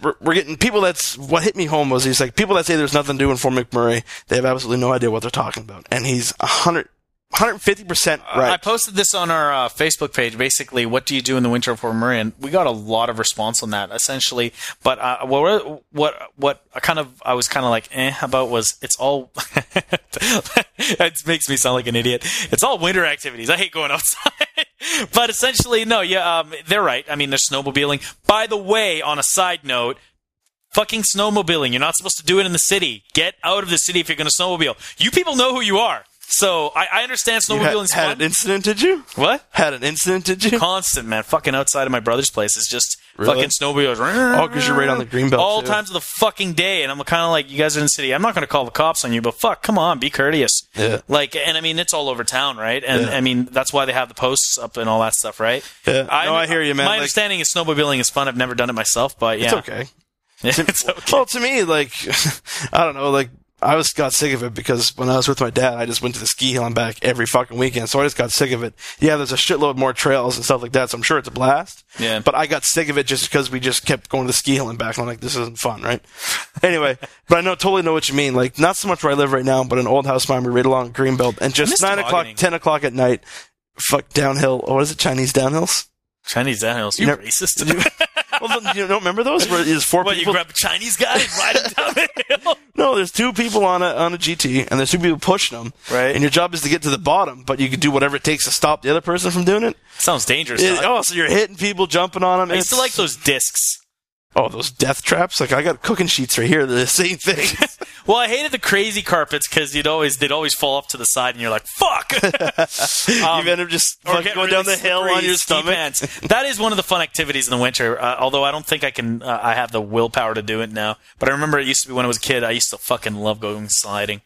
D: We're we're getting people that's what hit me home was he's like people that say there's nothing to do in Fort McMurray they have absolutely no idea what they're talking about and he's a 100 150 percent
C: I posted this on our uh, Facebook page. Basically, what do you do in the winter of Fort Murray? And we got a lot of response on that, essentially. But uh, what what what I kind of I was kind of like eh about was it's all. it makes me sound like an idiot. It's all winter activities. I hate going outside. but essentially, no, yeah, um, they're right. I mean, there's snowmobiling. By the way, on a side note, fucking snowmobiling. You're not supposed to do it in the city. Get out of the city if you're going to snowmobile. You people know who you are. So I, I understand
D: you had, had an incident did you
C: what?
D: had an incident did you
C: Constant, man. Fucking outside of my brother's place. It's just
D: Really?
C: fucking snowmobiles.
D: Oh, 'cause you're right on the green belt,
C: All
D: too.
C: times of the fucking day. And I'm kind of like, you guys are in the city. I'm not going to call the cops on you, but fuck, come on, be courteous.
D: Yeah.
C: Like, and I mean, it's all over town, right? And
D: Yeah.
C: I mean, that's why they have the posts up and all that stuff, right?
D: Yeah. No, I hear you, man.
C: My
D: Like-
C: understanding is snowmobiling is fun. I've never done it myself, but yeah.
D: it's okay
C: it's okay.
D: Well, to me, like, I don't know, like, I was got sick of it because when I was with my dad, I just went to the ski hill and back every fucking weekend. So I just got sick of it. Yeah, there's a shitload more trails and stuff like that, so I'm sure it's a blast.
C: Yeah.
D: But I got sick of it just because we just kept going to the ski hill and back. And I'm like, this isn't fun, right? anyway, but I know totally know what you mean. Like, not so much where I live right now, but an old house mine, we right along Greenbelt, and just nine o'clock, ten o'clock at night, fuck downhill. Or what is it? Chinese downhills.
C: Chinese downhills. You
D: never-
C: racist.
D: well, you don't remember those? Where there's four
C: what, you grab a Chinese guy and ride him down the hill?
D: No, there's two people on a on a GT, and there's two people pushing them.
C: Right.
D: And your job is to get to the bottom, but you can do whatever it takes to stop the other person from doing it.
C: Sounds dangerous.
D: It- oh, so you're hitting people, jumping on them.
C: I used to like those discs.
D: Oh, those death traps. Like I got cooking sheets right here. They're the same thing.
C: Well, I hated the crazy carpets because you'd always they'd always fall off to the side, and you're like, "Fuck!" Um,
D: you end up just fucking going
C: really
D: down the hill on your stomach.
C: pants. That is one of the fun activities in the winter. Uh, although I don't think I can, uh, I have the willpower to do it now. But I remember it used to be when I was a kid. I used to fucking love going sliding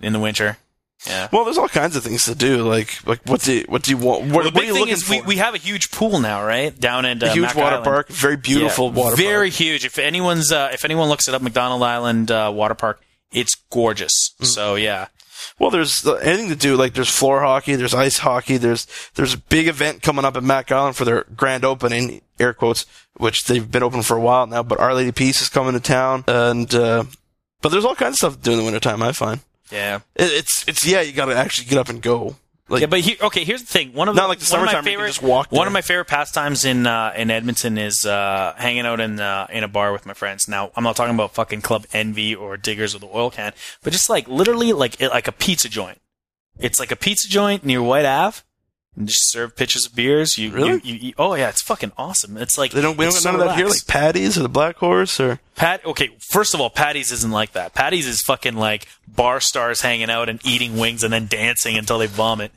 C: in the winter. Yeah.
D: Well, there's all kinds of things to do. Like, like what do you, what do you want? What,
C: Well, the
D: what are you
C: thing
D: looking
C: is
D: for?
C: we, we have a huge pool now, right? Down in uh,
D: a huge
C: Mac
D: water
C: Island.
D: park, very beautiful
C: Yeah,
D: water
C: very
D: park.
C: huge. If anyone's uh, if anyone looks it up, McDonald Island uh, Water Park, it's gorgeous.
D: Mm.
C: So yeah,
D: Well, there's uh, anything to do. Like there's floor hockey, there's ice hockey, there's there's a big event coming up at Mac Island for their grand opening, air quotes, which they've been open for a while now. But Our Lady Peace is coming to town, and uh, but there's all kinds of stuff to do in the wintertime. I find
C: yeah.
D: it, it's it's yeah, you got to actually get up and go. Like
C: Yeah, but he, okay. Here's the thing. One of
D: Not like the
C: one of my
D: summertime,
C: favorite
D: just walk
C: one of my favorite pastimes in uh, in Edmonton is uh, hanging out in uh, in a bar with my friends. Now I'm not talking about fucking Club Envy or Diggers or the Oil Can, but just like literally like like a pizza joint. It's like a pizza joint near White Ave. And just serve pitchers of beers. You,
D: Really?
C: you, you, oh yeah, it's fucking awesome. It's like
D: they don't we don't
C: so
D: none of that here,
C: relaxed.
D: like Patties or the Black Horse or
C: Pat, okay, first of all, Patty's isn't like that. Patty's is fucking like bar stars hanging out and eating wings and then dancing until they vomit.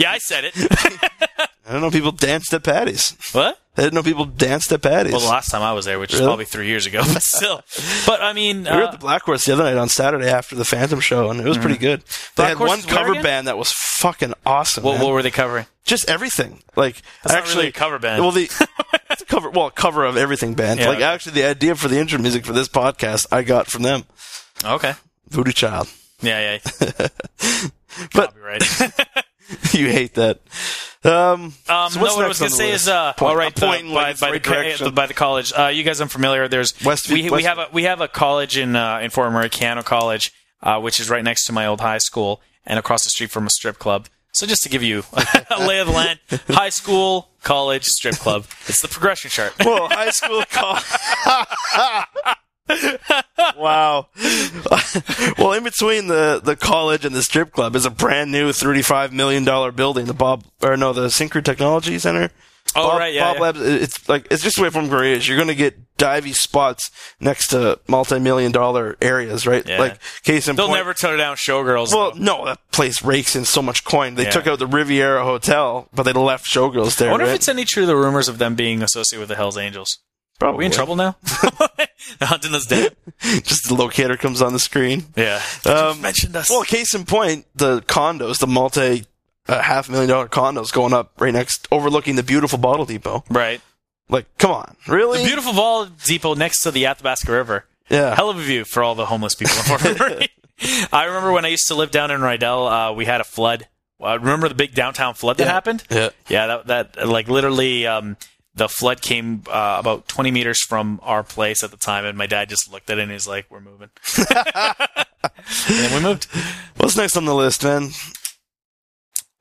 C: Yeah, I said it.
D: I don't know. People danced at Patties.
C: what?
D: I didn't know people danced at Patties.
C: Well, the last time I was there, which is
D: Really?
C: probably three years ago, but still. But I mean,
D: we were at
C: uh,
D: the Black Horse the other night on Saturday after the Phantom show, and it was pretty good. They
C: Black
D: had
C: Horse
D: one cover
C: again?
D: band that was fucking awesome.
C: what, what were they covering?
D: just everything. Like
C: That's
D: actually,
C: really a cover band.
D: Well, the cover. Well, a cover of everything band.
C: Yeah,
D: like
C: okay.
D: actually, the idea for the intro music for this podcast I got from them,
C: Okay.
D: Voodoo Child.
C: Yeah, yeah.
D: But
C: Copyright.
D: you hate that. Um,
C: Um,
D: so
C: no, what I was going to say
D: list?
C: is, uh,
D: Point-
C: all right,
D: point
C: the, by, by,
D: the
C: by the college. Uh, you guys, I'm familiar. There's
D: West-
C: we, we have a we have a college in uh, in Fort Keyano College, uh, which is right next to my old high school and across the street from a strip club. So just to give you a lay of the land, high school, college, strip club. It's the progression chart.
D: Well, high school call. wow. well, in between the, the college and the strip club is a brand new $35 million building, the Bob, or no, the Syncrude Technology Center.
C: Oh,
D: Bob,
C: right, yeah,
D: Bob
C: yeah.
D: Labs. It's like it's just away from is. You're going to get divey spots next to multi-million dollar areas, right?
C: Yeah.
D: Like case in
C: They'll
D: point.
C: never tear down Showgirls.
D: well,
C: though.
D: no, that place rakes in so much coin. They
C: Yeah.
D: took out the Riviera Hotel, but they left Showgirls there.
C: I wonder
D: right?
C: if it's any true the rumors of them being associated with the Hell's Angels. Bro, are we in trouble now? Hunting us down.
D: Just the locator comes on the screen.
C: Yeah.
D: Um,
C: mentioned us.
D: Well, case in point, the condos, the multi uh, half million dollar condos going up right next, overlooking the beautiful bottle depot.
C: right.
D: Like, come on, really?
C: The beautiful Vol depot next to the Athabasca River.
D: yeah.
C: Hell of a view for all the homeless people in Fort. I remember when I used to live down in Rydell, uh, we had a flood. Uh, remember the big downtown flood that
D: Yeah.
C: happened?
D: Yeah.
C: Yeah, that, that like literally, um, the flood came uh, about 20 meters from our place at the time, and my dad just looked at it and he's like, "We're moving." and then we moved.
D: What's next on the list, man?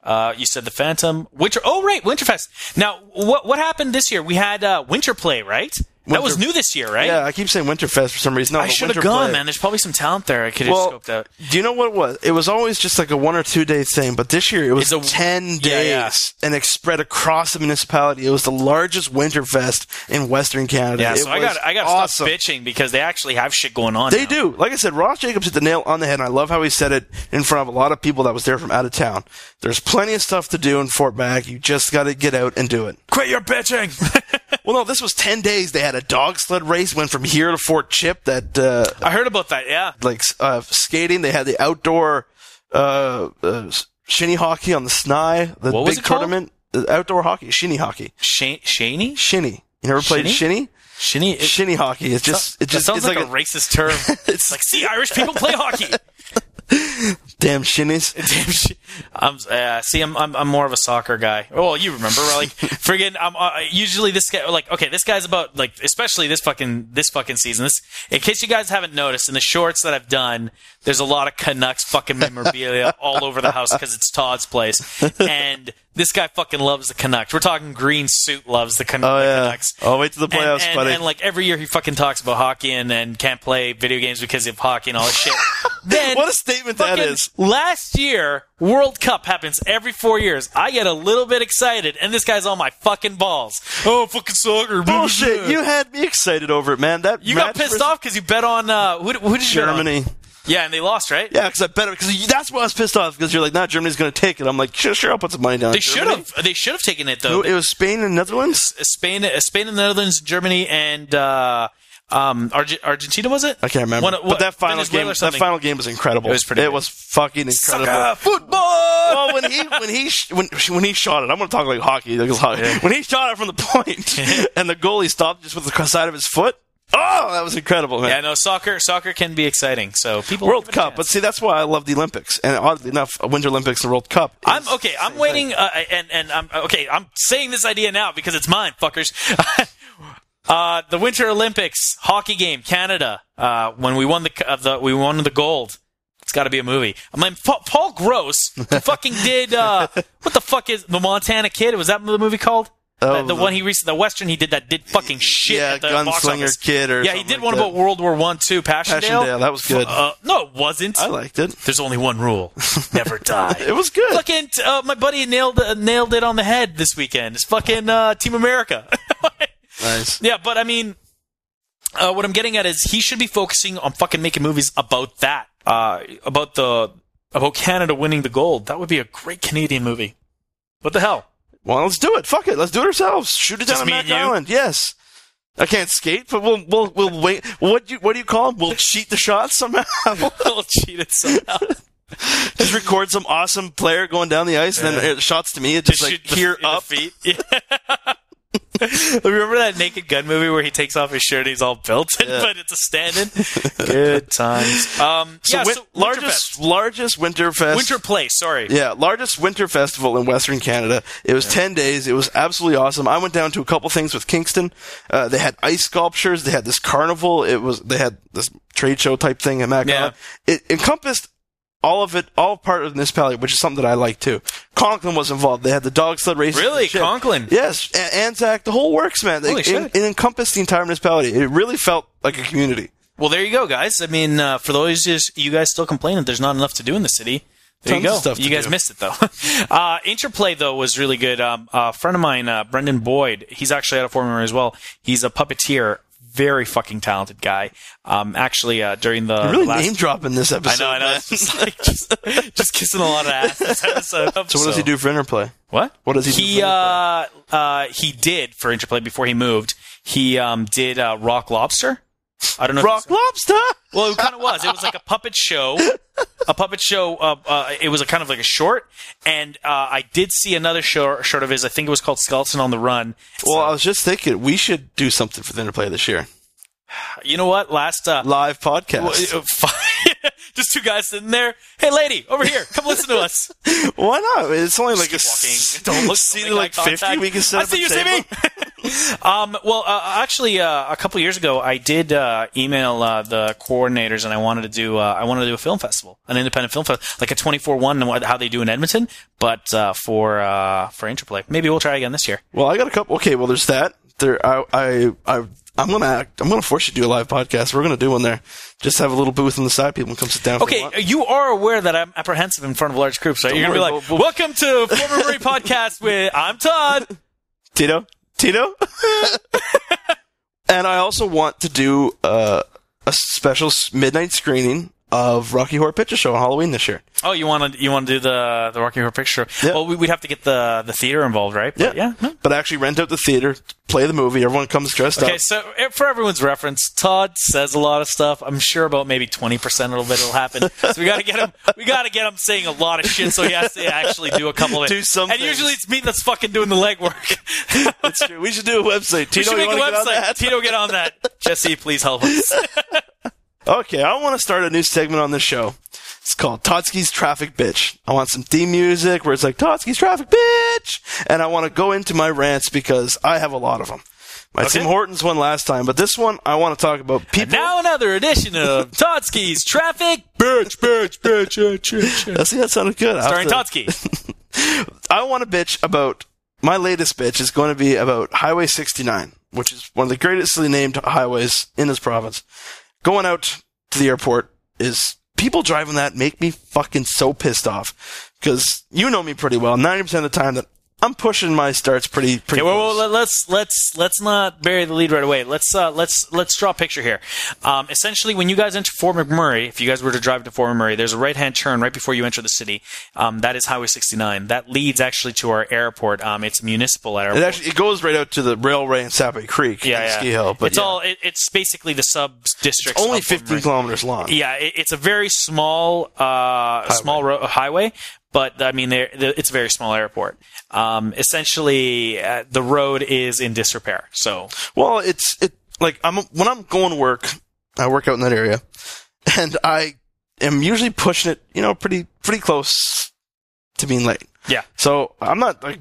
C: Uh, you said the Phantom Winter. Oh, right, Winterfest. Now, what what happened this year? We had uh, Winter Play, right? That was new this year, right?
D: Yeah, I keep saying Winterfest for some reason. No,
C: I should have gone,
D: Play-
C: man. There's probably some talent there. I could have
D: Well,
C: scoped out.
D: do you know what it was? It was always just like a one or two day thing, but this year it was
C: a-
D: ten days,
C: yeah.
D: and it spread across the municipality. It was the largest Winterfest in Western Canada.
C: Yeah,
D: It
C: so I got I got
D: awesome.
C: bitching because they actually have shit going on.
D: They
C: now.
D: do. Like I said, Ross Jacobs hit the nail on the head, and I love how he said it in front of a lot of people that was there from out of town. There's plenty of stuff to do in Fort Mac. You just got to get out and do it.
C: Quit your bitching.
D: Well, no, this was 10 days. They had a dog sled race, went from here to Fort Chip that, uh,
C: I heard about that. Yeah.
D: like, uh, skating. They had the outdoor, uh, uh, shinny hockey on the Snye, the
C: What
D: big
C: it called?
D: tournament. Uh, outdoor hockey, shinny hockey.
C: Shane, Shaney?
D: Shinny. You never played
C: Shinny?
D: shinny?
C: Shinny? It,
D: Shinny hockey. It's just, it just,
C: sounds
D: it's
C: like,
D: like,
C: a, racist term. it's like, see, Irish people play hockey.
D: damn shinnies.
C: Damn shit. I'm, uh, see, I'm, I'm, I'm more of a soccer guy. Oh, you remember, like, friggin', I'm, uh, usually this guy, like, okay, this guy's about, like, especially this fucking, this fucking season. This, in case you guys haven't noticed, in the shorts that I've done, there's a lot of Canucks fucking memorabilia all over the house because it's Todd's place. And this guy fucking loves the Canucks. We're talking green suit loves the, Can-
D: Oh,
C: the
D: yeah.
C: Canucks.
D: Oh, wait till the playoffs,
C: and,
D: buddy.
C: And, like every year he fucking talks about hockey and, and can't play video games because of hockey and all this shit. then
D: What a statement that
C: fucking
D: is.
C: Last year, World Cup happens every four years. I get a little bit excited, and this guy's on my fucking balls. Oh, fucking soccer.
D: Bullshit. You had me excited over it, man. That
C: You got pissed
D: versus
C: off because you bet on uh, who, who did you bet on?
D: Germany.
C: Yeah, and they lost, right?
D: Yeah, because I bet because that's why I was pissed off because you're like, nah, Germany's going to take it. I'm like, sure, sure, I'll put some money down.
C: They should have. They should have taken it
D: No,
C: though.
D: It was Spain and Netherlands.
C: Spain, uh, Spain, and the Netherlands, Germany, and uh, um, Arge- Argentina was it?
D: I can't remember.
C: One-
D: but
C: what-
D: that final
C: Venezuela
D: game, that final game was incredible.
C: It was pretty
D: It
C: good.
D: was fucking incredible.
C: Sucker football.
D: Well, when he when he sh- when when he shot it, I'm going to talk like hockey. Like hockey. When he shot it from the point, and the goalie stopped just with the side of his foot. Oh, that was incredible, man.
C: Yeah, no, soccer soccer can be exciting. So people
D: World Cup, but see, that's why I love the Olympics. And oddly enough, Winter Olympics and World Cup. is-
C: I'm okay. I'm waiting, uh, and and I'm okay. I'm saying this idea now because it's mine, fuckers. uh, the Winter Olympics hockey game, Canada. Uh, when we won the, uh, the we won the gold. It's got to be a movie. I mean, Pa- Paul Gross fucking did uh, what the fuck is the Montana Kid? Was that the movie called?
D: Oh,
C: the, the one he recently, the western he did that did fucking shit.
D: Yeah,
C: at the
D: Gunslinger. Kid or
C: yeah, he did
D: like
C: one
D: that.
C: about World War One too. Passchendaele.
D: Passchendaele, that was good.
C: Uh, no, it wasn't.
D: I liked it.
C: There's only one rule: never die.
D: It was good.
C: Fucking uh, my buddy nailed uh, nailed it on the head this weekend. It's fucking uh, Team America.
D: Nice.
C: yeah, but I mean, uh, what I'm getting at is he should be focusing on fucking making movies about that, uh, about the about Canada winning the gold. That would be a great Canadian movie. What the hell?
D: Well, let's do it. Fuck it. Let's do it ourselves. Shoot it down
C: Just
D: on
C: me
D: Mac
C: and you?
D: Island. Yes. I can't skate, but we'll we'll we'll wait. What do you what do you call them? We'll cheat the shots somehow.
C: we'll cheat it somehow.
D: just record some awesome player going down the ice, and then it shots to me. It just, like
C: shoot the-
D: here
C: in the
D: up.
C: feet. Yeah. Remember that Naked Gun movie where he takes off his shirt and he's all built,
D: Yeah.
C: but it's a stand-in? Good times. Um,
D: So,
C: yeah,
D: win-
C: so
D: largest
C: Winterfest.
D: largest winter fest.
C: Winter Place. Sorry.
D: Yeah, largest winter festival in Western Canada. It was 10 days. It was absolutely awesome. I went down to a couple things with Kingston. Uh, they had ice sculptures. They had this carnival. It was, they had this trade show type thing at Mac
C: Yeah.
D: It encompassed all of it, all part of the municipality, which is something that I like too. Conklin was involved. They had the dog sled race.
C: Really? Conklin?
D: Yes. A- Anzac, the whole works, man.
C: Holy
D: it,
C: shit.
D: it, it encompassed the entire municipality. It really felt like a community.
C: Well, there you go, guys. I mean, uh, for those of you guys still complaining that there's not enough to do in the city, There you
D: Tons of
C: go.
D: stuff
C: you guys
D: do.
C: missed it though. uh, Interplay though was really good. Um, a friend of mine, uh, Brendan Boyd, he's actually out of Formula as well. He's a puppeteer, very fucking talented guy. Um, actually, uh, during the,
D: You're really
C: the last,
D: name dropping this episode.
C: I know, I know. It's just like just, just kissing a lot of ass. This episode.
D: so what does he do for Interplay?
C: What?
D: What does he do
C: He
D: for
C: uh, uh, he did for Interplay before he moved. He um, did uh, Rock Lobster. I don't know.
D: Rock Lobster.
C: well, it kind of was. It was like a puppet show. A puppet show. Uh, uh, it was a kind of like a short, and uh, I did see another show, short of his. I think it was called Skeleton on the Run.
D: Well, I was just thinking we should do something for the Interplay this year.
C: You know what? Last uh,
D: Live podcast.
C: well, uh. Just two guys sitting there. Hey, lady, over here, come listen to us.
D: Why not? It's only like a
C: Keep
D: s-
C: Don't look.
D: seat
C: don't
D: like fifty.
C: contact.
D: We can set
C: I
D: up
C: see
D: a
C: you see
D: table.
C: me. um, well, uh, actually, uh, a couple years ago, I did uh, email uh, the coordinators, and I wanted to do uh, I wanted to do a film festival, an independent film festival, like a twenty four one, how they do in Edmonton, but uh, for uh, for Interplay. Maybe we'll try again this year.
D: Well, I got a couple. Okay, well, there's that. There, I, I, I, I'm gonna act. I'm gonna force you to do a live podcast. We're gonna do one there. Just have a little booth on the side. People can come sit down.
C: Okay, you are aware that I'm apprehensive in front of large groups, right? You're gonna be like,
D: we'll- we'll-
C: "Welcome to Former Murray Podcast with I'm Todd."
D: Tito, Tito. and I also want to do uh, a special midnight screening of Rocky Horror Picture Show on Halloween this year.
C: Oh, you want to you want to do the the Rocky Horror Picture Show?
D: Yeah.
C: Well, we, we'd have to get the the theater involved, right? But yeah. no.
D: But actually rent out the theater, play the movie. Everyone comes dressed
C: Okay,
D: up.
C: Okay, so eh, for everyone's reference, Todd says a lot of stuff. I'm sure about maybe 20% of it will happen. So we got to get him. We got to get him saying a lot of shit, so he has to actually do a couple of it.
D: Do some
C: And usually it's me that's fucking doing the legwork.
D: that's true. We should do a website.
C: we
D: Tito,
C: should
D: you
C: make a
D: get
C: website.
D: that?
C: Tito, get on that. Jesse, please help us.
D: Okay, I want to start a new segment on this show. It's called Todsky's Traffic Bitch. I want some theme music where it's like Todsky's Traffic Bitch, and I want to go into my rants because I have a lot of them. My
C: Okay.
D: Tim Hortons one last time, but this one I want to talk about people.
C: now another edition of Todsky's Traffic Bitch, Bitch, Bitch, Bitch, Bitch.
D: See, that sounded good.
C: Starring
D: to-
C: Todsky.
D: I want to bitch about my latest bitch is going to be about Highway 69, which is one of the greatestly named highways in this province. Going out to the airport is people driving that make me fucking so pissed off because you know me pretty well. 90% of the time that I'm pushing my starts pretty pretty
C: Okay, well, well, let- let's let's let's not bury the lead right away. Let's uh, let's let's draw a picture here. Um, essentially, when you guys enter Fort McMurray, if you guys were to drive to Fort McMurray, there's a right-hand turn right before you enter the city. Um, that is Highway 69. That leads actually to our airport. Um, it's a municipal airport.
D: it actually it goes right out to the railway in Saprae Creek
C: yeah, yeah.
D: Ski Hill, but
C: it's
D: yeah.
C: all it, it's basically the sub districts.
D: only 15 kilometers long.
C: Yeah, it, it's a very small, uh, small ro- highway, but I mean, it's a very small airport. Um, essentially, uh, the road is in disrepair. So,
D: Well, it's it like I'm when I'm going to work, I work out in that area, and I am usually pushing it, you know, pretty pretty close to being late.
C: yeah.
D: So I'm not like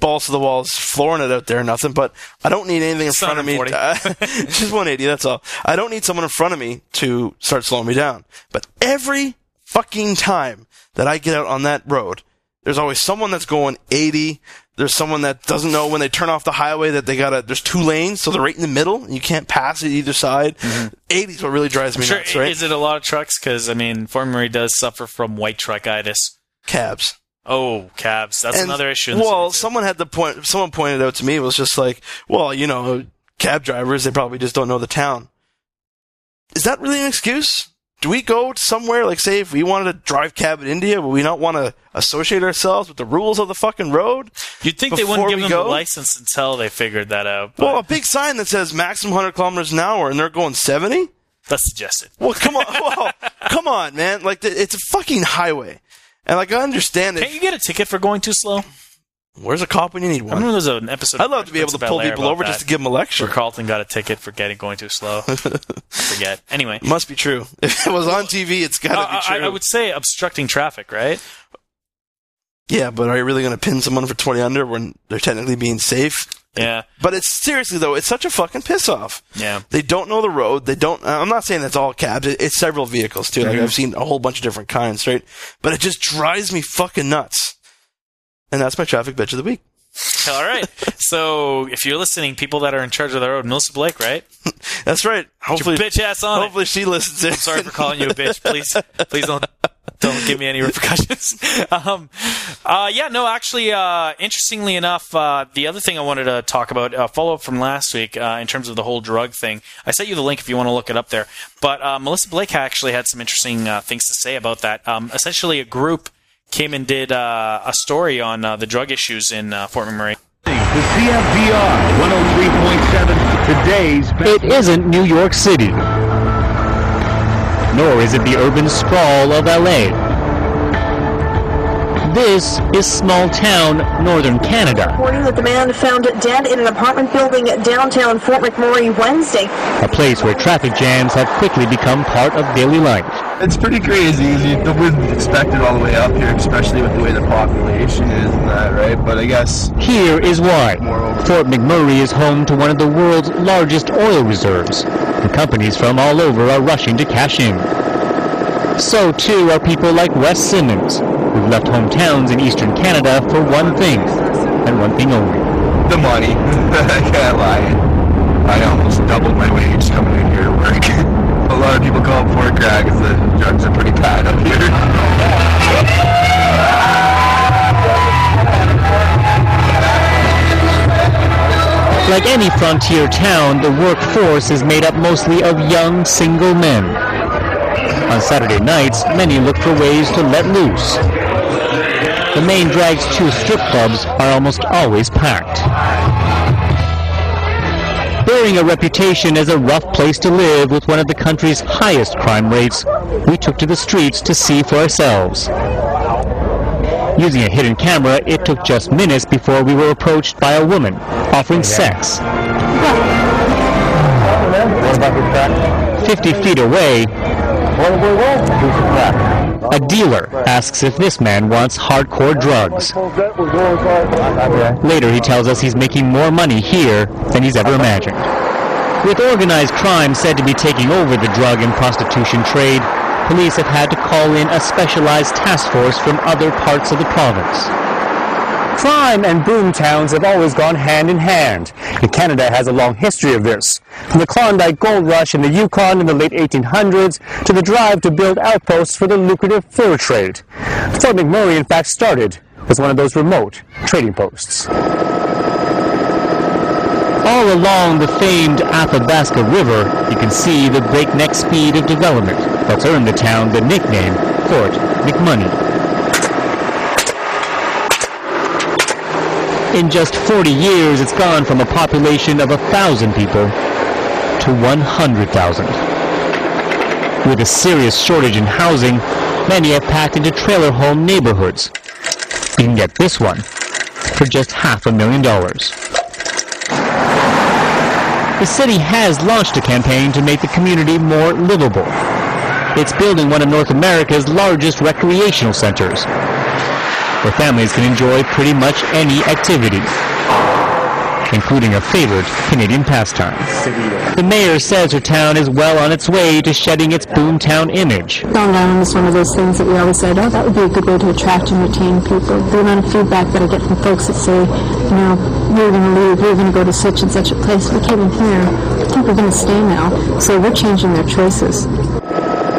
D: balls to the walls, flooring it out there, or nothing. But I don't need anything in
C: It's
D: front of me.
C: 140.
D: just 180. That's all. I don't need someone in front of me to start slowing me down. But every fucking time that I get out on that road, there's always someone that's going 80. There's someone that doesn't know when they turn off the highway that they gotta. There's two lanes, so they're right in the middle. And you can't pass it either side. Mm-hmm. 80 is what really drives me
C: Sure,
D: nuts. Right?
C: is it a lot of trucks? Because I mean, Fort Murray does suffer from white truckitis.
D: Cabs.
C: Oh, cabs. That's
D: And-
C: another issue.
D: Well, someone had the point. Someone pointed out to me it was just like, well, you know, cab drivers they probably just don't know the town. Is that really an excuse? Do we go somewhere like, say, if we wanted to drive cab in India, would we not want to associate ourselves with the rules of the fucking road?
C: You'd think they wouldn't give them
D: go?
C: the license until they figured that out. But
D: Well, a big sign that says maximum 100 kilometers an hour, and they're going 70.
C: that's suggested.
D: Well, come on, well, come on, man! Like it's a fucking highway, and like I understand it.
C: Can't you get a ticket for going too slow?
D: Where's a cop when you need one?
C: I remember there was an episode.
D: I'd love to be able to pull people over
C: that,
D: just to give them a lecture.
C: Where Carlton got a ticket for getting going too slow. Forget. Anyway,
D: Must be true. If it was on TV, it's got to
C: Uh,
D: be true.
C: I, I would say obstructing traffic, right?
D: yeah, but are you really going to pin someone for 20 under when they're technically being safe?
C: Yeah,
D: But it's seriously though, it's such a fucking piss off.
C: yeah.
D: They don't know the road. They don't. I'm not saying that's all cabs. It, it's several vehicles too. Like
C: Mhm.
D: I've seen a whole bunch of different kinds, right? But it just drives me fucking nuts. And that's my traffic bitch of the week.
C: All right. So if you're listening, people that are in charge of the road, Melissa Blake, right?
D: That's right. Hopefully,
C: bitch ass on it.
D: hopefully she listens in.
C: Sorry for calling you a bitch. Please, please don't don't give me any repercussions. Um, uh, yeah, no, actually, uh, interestingly enough, uh, the other thing I wanted to talk about, uh, follow up from last week, uh, in terms of the whole drug thing. I sent you the link if you want to look it up there. But uh, Melissa Blake actually had some interesting uh, things to say about that. Um, essentially, a group came and did uh, a story on uh, the drug issues in uh, Fort McMurray.
J: The CFDR 103.7, today's
K: It isn't New York City. Nor is it the urban sprawl of LA. This is small town northern Canada,
L: Reporting that the man found dead in an apartment building downtown Fort McMurray Wednesday.
K: a place where traffic jams have quickly become part of daily life.
M: It's pretty crazy. You wouldn't expect it all the way up here, especially with the way the population is and that, right? But I guess
K: Here is why. Fort McMurray is home to one of the world's largest oil reserves, and companies from all over are rushing to cash in. So too are people like Wes Simmons, who've left hometowns in eastern Canada for one thing, and one thing only.
M: the money. I can't lie. I almost doubled my wage coming in here to work. A lot of people call it pork crack because the drugs are pretty bad up here.
K: Like any frontier town, the workforce is made up mostly of young single men. On Saturday nights, many look for ways to let loose. The main drag's two strip clubs are almost always packed. Bearing a reputation as a rough place to live with one of the country's highest crime rates, we took to the streets to see for ourselves. Using a hidden camera, it took just minutes before we were approached by a woman offering sex. 50 feet away, a dealer asks if this man wants hardcore drugs. Later, he tells us he's making more money here than he's ever imagined. With organized crime said to be taking over the drug and prostitution trade, police have had to call in a specialized task force from other parts of the province.
N: Crime and boom towns have always gone hand in hand, and Canada has a long history of this. From the Klondike Gold Rush in the Yukon in the late 1800s to the drive to build outposts for the lucrative fur trade. Fort McMurray, in fact, started as one of those remote trading posts.
K: All along the famed Athabasca River, you can see the breakneck speed of development that's earned the town the nickname Fort McMoney. In just 40 years, it's gone from a population of 1,000 people to 100,000. With a serious shortage in housing, many have packed into trailer home neighborhoods. You can get this one for just half a million dollars. The city has launched a campaign to make the community more livable. It's building one of North America's largest recreational centers, where families can enjoy pretty much any activity, including a favorite Canadian pastime. The mayor says her town is well on its way to shedding its boomtown image.
O: Downtown is one of those things that we always said, oh, that would be a good way to attract and retain people. The amount of feedback that I get from folks that say, you know, we're going to leave, we're going to go to such and such a place. We came in here. I think we're going to stay now. So we're changing their choices.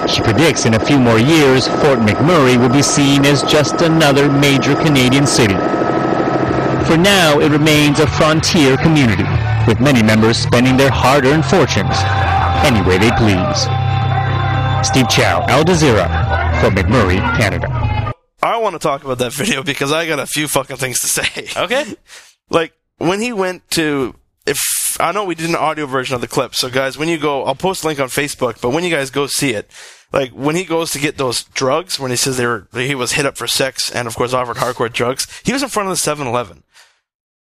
K: She predicts in a few more years, Fort McMurray will be seen as just another major Canadian city. For now, it remains a frontier community, with many members spending their hard-earned fortunes any way they please. Steve Chao, Al Jazeera, Fort McMurray, Canada.
D: I want to talk about that video because I got a few fucking things to say.
C: Okay.
D: like when he went to if I know we did an audio version of the clip, so guys, when you go, I'll post a link on Facebook. But when you guys go see it, like when he goes to get those drugs, when he says they were he was hit up for sex and of course offered hardcore drugs, he was in front of the 7-Eleven.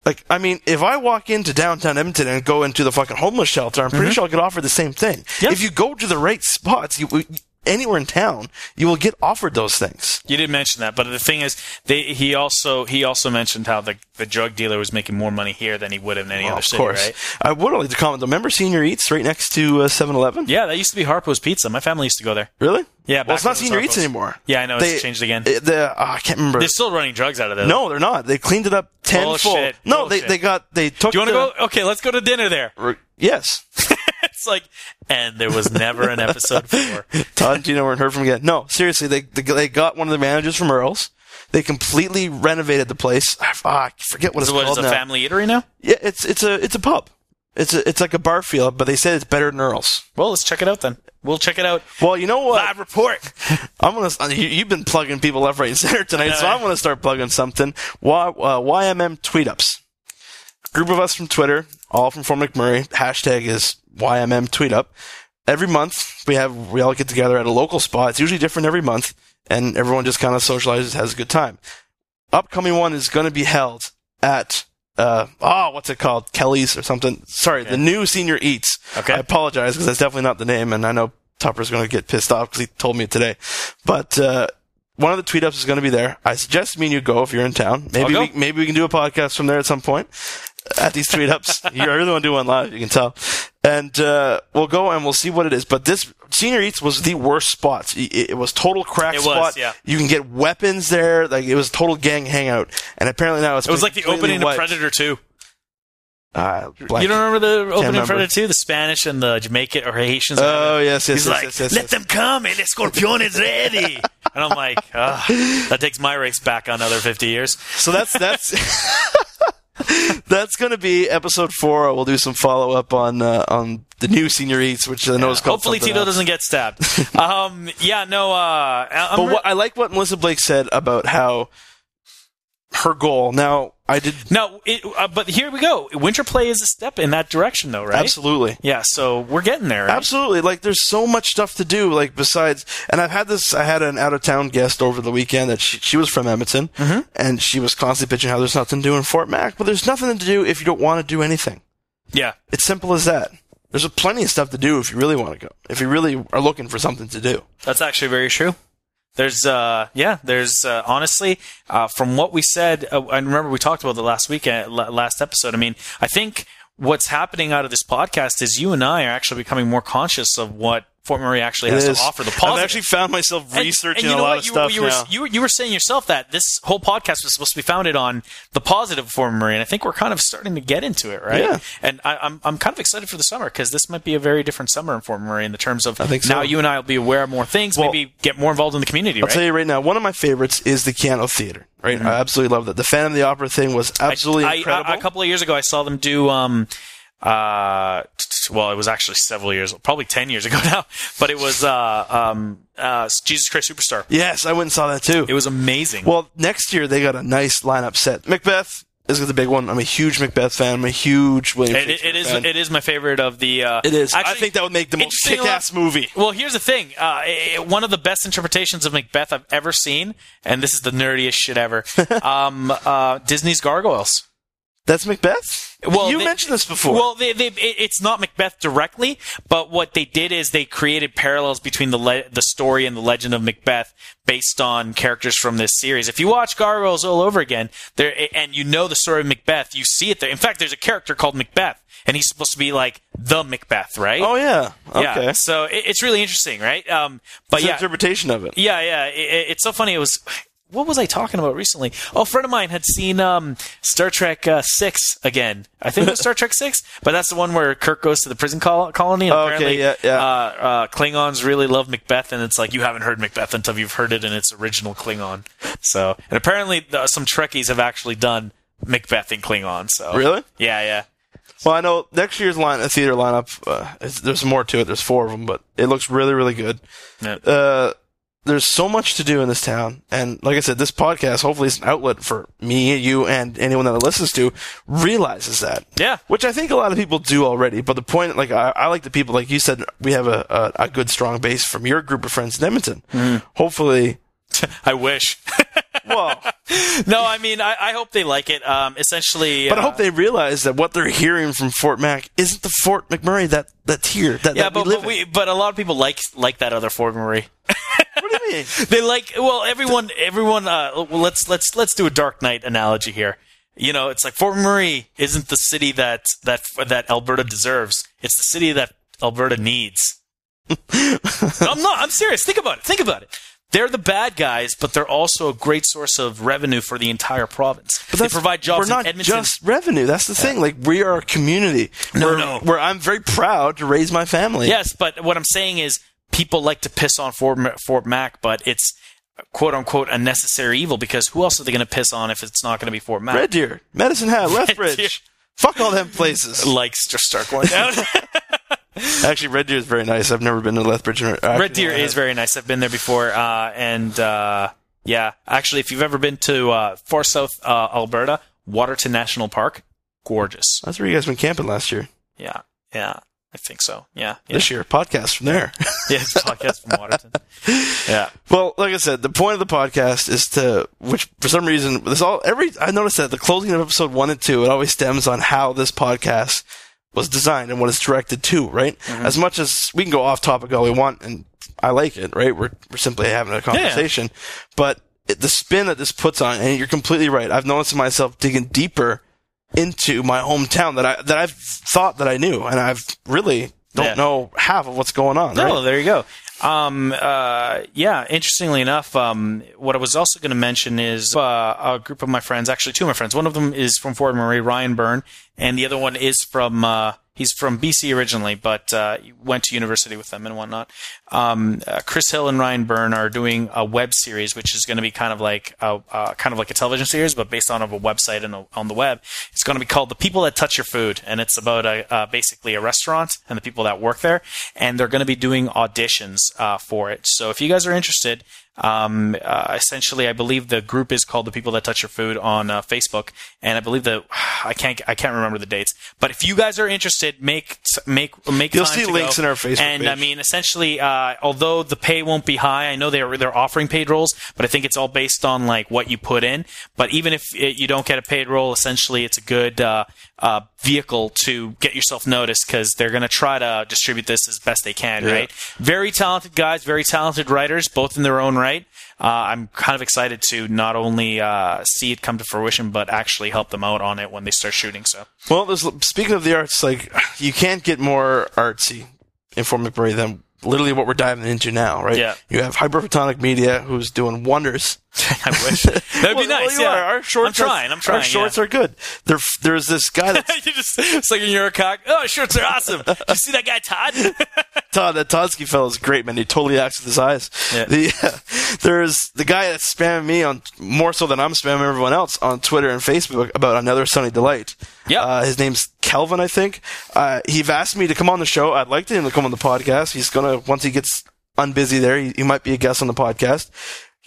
D: Like, I mean, if I walk into downtown Edmonton and go into the fucking homeless shelter, I'm pretty
C: Mhm.
D: sure I'll get offered the same thing. If you go to the right spots, you anywhere in town, you will get offered those things.
C: You didn't mention that, but the thing is, they, he also he also mentioned how the the drug dealer was making more money here than he would have in any
D: Well,
C: other
D: of
C: city,
D: course.
C: right?
D: I would like to comment. though. Remember Senior Eats right next to uh, 7-Eleven?
C: Yeah, that used to be Harpo's Pizza. My family used to go there.
D: Really?
C: Yeah,
D: Well, it's not
C: it
D: Senior Eats anymore.
C: Yeah, I know
D: They-
C: it's changed again.
D: Uh, the, uh, I can't remember.
C: They're still running drugs out of there.
D: no, they're not. They cleaned it up tenfold.
C: Bullshit.
D: No, they
C: Bullshit.
D: they got they took.
C: Do you want to
D: the-
C: go? Okay, let's go to dinner there.
D: Yes.
C: it's like, and there was never an episode four.
D: Todd Gina weren't heard from again. No, seriously, they they got one of the managers from Earl's. They completely renovated the place. Ah, I forget what it's
C: So what
D: called
C: is a
D: now.
C: family eatery now?
D: Yeah, it's it's a it's a pub. It's a, it's like a bar feel, but they said it's better than Earl's.
C: Well, let's check it out then. We'll check it out.
D: Well, you know what?
C: Live report.
D: I'm gonna. uh, You, you've been plugging people left, right, and center tonight, so I'm gonna start plugging something. Y, uh, YMM tweet ups. Group of us from Twitter, all from Fort McMurray. Hashtag is YMM tweet up. Every month we have we all get together at a local spot. It's usually different every month, and everyone just kind of socializes, has a good time. Upcoming one is going to be held at uh oh what's it called Kelly's or something. Sorry, the new Senior Eats.
C: Okay.
D: I apologize because that's definitely not the name, and I know Tupper's going to get pissed off because he told me it today. But uh, one of the tweet ups is going to be there. I suggest me and you go if you're in town. Maybe we, maybe we can do a podcast from there at some point. At these tweet ups, you really want to do one live. You can tell, and uh, we'll go and we'll see what it is. But this Senior Eats was the worst spot. It, it was total crack
C: It was,
D: spot.
C: yeah.
D: You can get weapons there. Like it was total gang hangout. And apparently now it's
C: It was like the
D: completely
C: opening of. Predator 2.
D: Uh, black-
C: You don't remember the opening
D: remember.
C: Predator 2? The Spanish and the Jamaican or Haitians.
D: Oh yes, yes,
C: He's
D: yes,
C: like,
D: yes, yes,
C: let
D: yes.
C: them come, and the scorpion is ready. and I'm like, ah, that takes my race back another 50 years.
D: So that's that's that's going to be episode four. We'll do some follow up on uh, on the new Senior Eats, which I know is called.
C: Hopefully Tito
D: else.
C: doesn't get stabbed. um, yeah, no. Uh,
D: But
C: re-
D: what, I like what Melissa Blake said about how her goal. Now I did
C: no, it, uh, but here we go. Winter play is a step in that direction, though, right?
D: absolutely.
C: Yeah, so we're getting there. Right?
D: Absolutely. Like there's so much stuff to do. Like besides, and I've had this. I had an out of town guest over the weekend that she, she was from Edmonton,
C: Mm-hmm.
D: and she was constantly pitching how there's nothing to do in Fort Mac. But there's nothing to do if you don't want to do anything.
C: Yeah.
D: It's simple as that. There's plenty of stuff to do if you really want to go. If you really are looking for something to do.
C: That's actually very true. There's, uh, yeah, there's, uh, honestly, uh, from what we said, uh, I remember we talked about the last weekend, la- last episode. I mean, I think what's happening out of this podcast is you and I are actually becoming more conscious of what Fort Murray actually has to offer. The positive.
D: I've actually found myself
C: And-
D: researching
C: and you
D: a lot
C: what?
D: of
C: you,
D: stuff
C: you were,
D: now.
C: You, were, you were saying yourself that this whole podcast was supposed to be founded on the positive of Fort Murray, and I think we're kind of starting to get into it, right?
D: Yeah.
C: And I, I'm I'm kind of excited for the summer because this might be a very different summer in Fort Murray in the terms of
D: I think so.
C: now you and I will be aware of more things,
D: Well,
C: maybe get more involved in the community,
D: I'll
C: right?
D: tell you right now, one of my favorites is the Keyano Theater. Right, I absolutely love that. The Phantom of the Opera thing was absolutely
C: Mm-hmm. I,
D: incredible.
C: I, a couple of years ago, I saw them do. Um, uh, well, it was actually several years, probably ten years ago now. But it was uh, um, uh, Jesus Christ Superstar.
D: yes, I went and saw that too.
C: It was amazing.
D: Well, next year they got a nice lineup set. Macbeth is the big one. I'm a huge Macbeth fan. I'm a huge William.
C: It, it, it is.
D: fan.
C: It is my favorite of the. Uh,
D: It is. I think that would make the most kick-ass movie.
C: Well, here's the thing. Uh, eh, one of the best interpretations of Macbeth I've ever seen, and this is the nerdiest shit ever. um, uh, Disney's Gargoyles.
D: That's Macbeth.
C: Well,
D: you
C: they-
D: mentioned this before.
C: Well, they, they, it's not Macbeth directly, but what they did is they created parallels between the le- the story and the legend of Macbeth based on characters from this series. If you watch Gargoyles all over again, there and you know the story of Macbeth, you see it there. In fact, there's a character called Macbeth, and he's supposed to be like the Macbeth, right?
D: oh yeah. Okay.
C: Yeah, so it, it's really interesting, right? Um, but
D: It's
C: yeah,
D: interpretation of it.
C: yeah, yeah. It, it- it's so funny. It was. What was I talking about recently? Oh, a friend of mine had seen um, Star Trek uh, Six again. I think it was Star Trek Six, but that's the one where Kirk goes to the prison col- colony. And
D: Okay,
C: apparently,
D: yeah, yeah.
C: Uh, uh, Klingons really love Macbeth, and it's like you haven't heard Macbeth until you've heard it in its original Klingon. So, and apparently, uh, some Trekkies have actually done Macbeth in Klingon. So,
D: Really?
C: Yeah, yeah.
D: Well, I know next year's line, uh, theater lineup. Uh, there's more to it. There's four of them, but it looks really, really good.
C: Yeah.
D: Uh, there's so much to do in this town, and like I said, this podcast hopefully is an outlet for me, you, and anyone that listens to realizes that.
C: Yeah.
D: Which I think a lot of people do already. But the point, like I, I like the people, like you said, we have a, a, a good strong base from your group of friends in Edmonton.
C: Mm.
D: Hopefully,
C: I wish.
D: well,
C: no, I mean, I, I hope they like it. Um, essentially,
D: but I
C: uh,
D: hope they realize that what they're hearing from Fort Mac isn't the Fort McMurray that that's here. That,
C: yeah,
D: that
C: but
D: we
C: but, we, but a lot of people like like that other Fort Murray.
D: What do you mean?
C: they like well, everyone, everyone. Uh, well, let's let's let's do a Dark Knight analogy here. You know, it's like Fort Murray isn't the city that that that Alberta deserves. It's the city that Alberta needs. I'm not. I'm serious. Think about it. Think about it. they're the bad guys, but they're also a great source of revenue for the entire province.
D: But
C: they provide jobs
D: We're not
C: in Edmonton.
D: just revenue. That's the thing. Like we are a community.
C: No,
D: where,
C: no.
D: Where I'm very proud to raise my family.
C: Yes, but what I'm saying is people like to piss on Fort, Fort Mac, but it's quote unquote a necessary evil because who else are they going to piss on if it's not going to be Fort Mac?
D: Red Deer, Medicine Hat, Lethbridge. Fuck all them places.
C: Likes to start going down.
D: Actually, Red Deer is very nice. I've never been to Lethbridge. actually,
C: Red Deer is very nice. I've been there before, uh, and uh, yeah, actually, if you've ever been to uh, far south uh, Alberta, Waterton National Park, gorgeous.
D: That's where you guys went camping last year.
C: Yeah, yeah, I think so. Yeah, yeah.
D: This year, podcast from there.
C: yeah, it's a podcast from Waterton. Yeah.
D: Well, like I said, the point of the podcast is to, which for some reason, this all every I noticed that the closing of episode one and two, it always stems on how this podcast was designed and what it's directed to. Right,
C: Mm-hmm.
D: as much as we can go off topic all we want, and I like it. Right, we're we're simply having a conversation, but it, the spin that this puts on, and you're completely right. I've noticed myself digging deeper into my hometown that I that I've thought that I knew, and I've really don't
C: Yeah.
D: know half of what's going on.
C: No,
D: right?
C: there you go. Um, uh, yeah, interestingly enough, um, what I was also going to mention is uh, a group of my friends, actually two of my friends. One of them is from Fort Murray, Ryan Byrne, and the other one is from uh, he's from BC originally, but uh, went to university with them and whatnot. Um, uh, Chris Hill and Ryan Byrne are doing a web series, which is going to be kind of like a, uh, kind of like a television series, but based on a website and a, on the web. It's going to be called "The People That Touch Your Food," and it's about a, uh, basically a restaurant and the people that work there, and they're going to be doing auditions uh, for it. So if you guys are interested, um, uh, essentially, I believe the group is called "The People That Touch Your Food" on uh, Facebook, and I believe that I can't I can't remember the dates. But if you guys are interested, make make make
D: You'll see links
C: go.
D: in our Facebook
C: And I mean, essentially, uh, although the pay won't be high, I know they're they're offering paid roles, but I think it's all based on like what you put in. But even if it, you don't get a paid role, essentially, it's a good uh, uh, vehicle to get yourself noticed because they're going to try to distribute this as best they can.
D: Yeah.
C: Right? Very talented guys, very talented writers, both in their own right. Uh, I'm kind of excited to not only uh, see it come to fruition, but actually help them out on it when they start shooting. So.
D: Well, there's, speaking of the arts, like you can't get more artsy in Fort McMurray than literally what we're diving into now, right?
C: Yeah.
D: You have Hyperphotonic Media, who's doing wonders.
C: I wish that'd be nice.
D: well,
C: yeah,
D: are. Our shorts
C: I'm trying. I'm trying.
D: Our shorts
C: yeah.
D: are good. There, there's this guy that's
C: you just it's like you're a cock. Oh, shirts are awesome. Did you see that guy Todd?
D: Todd. That Todsky fellow is great, man. He totally acts with his eyes.
C: Yeah.
D: The there's the guy that's spamming me on more so than I'm spamming everyone else on Twitter and Facebook about another Sunny Delight.
C: Yeah.
D: Uh, his name's Kelvin, I think. Uh, he've asked me to come on the show. I'd like to him to come on the podcast. He's gonna once he gets unbusy there, he, he might be a guest on the podcast.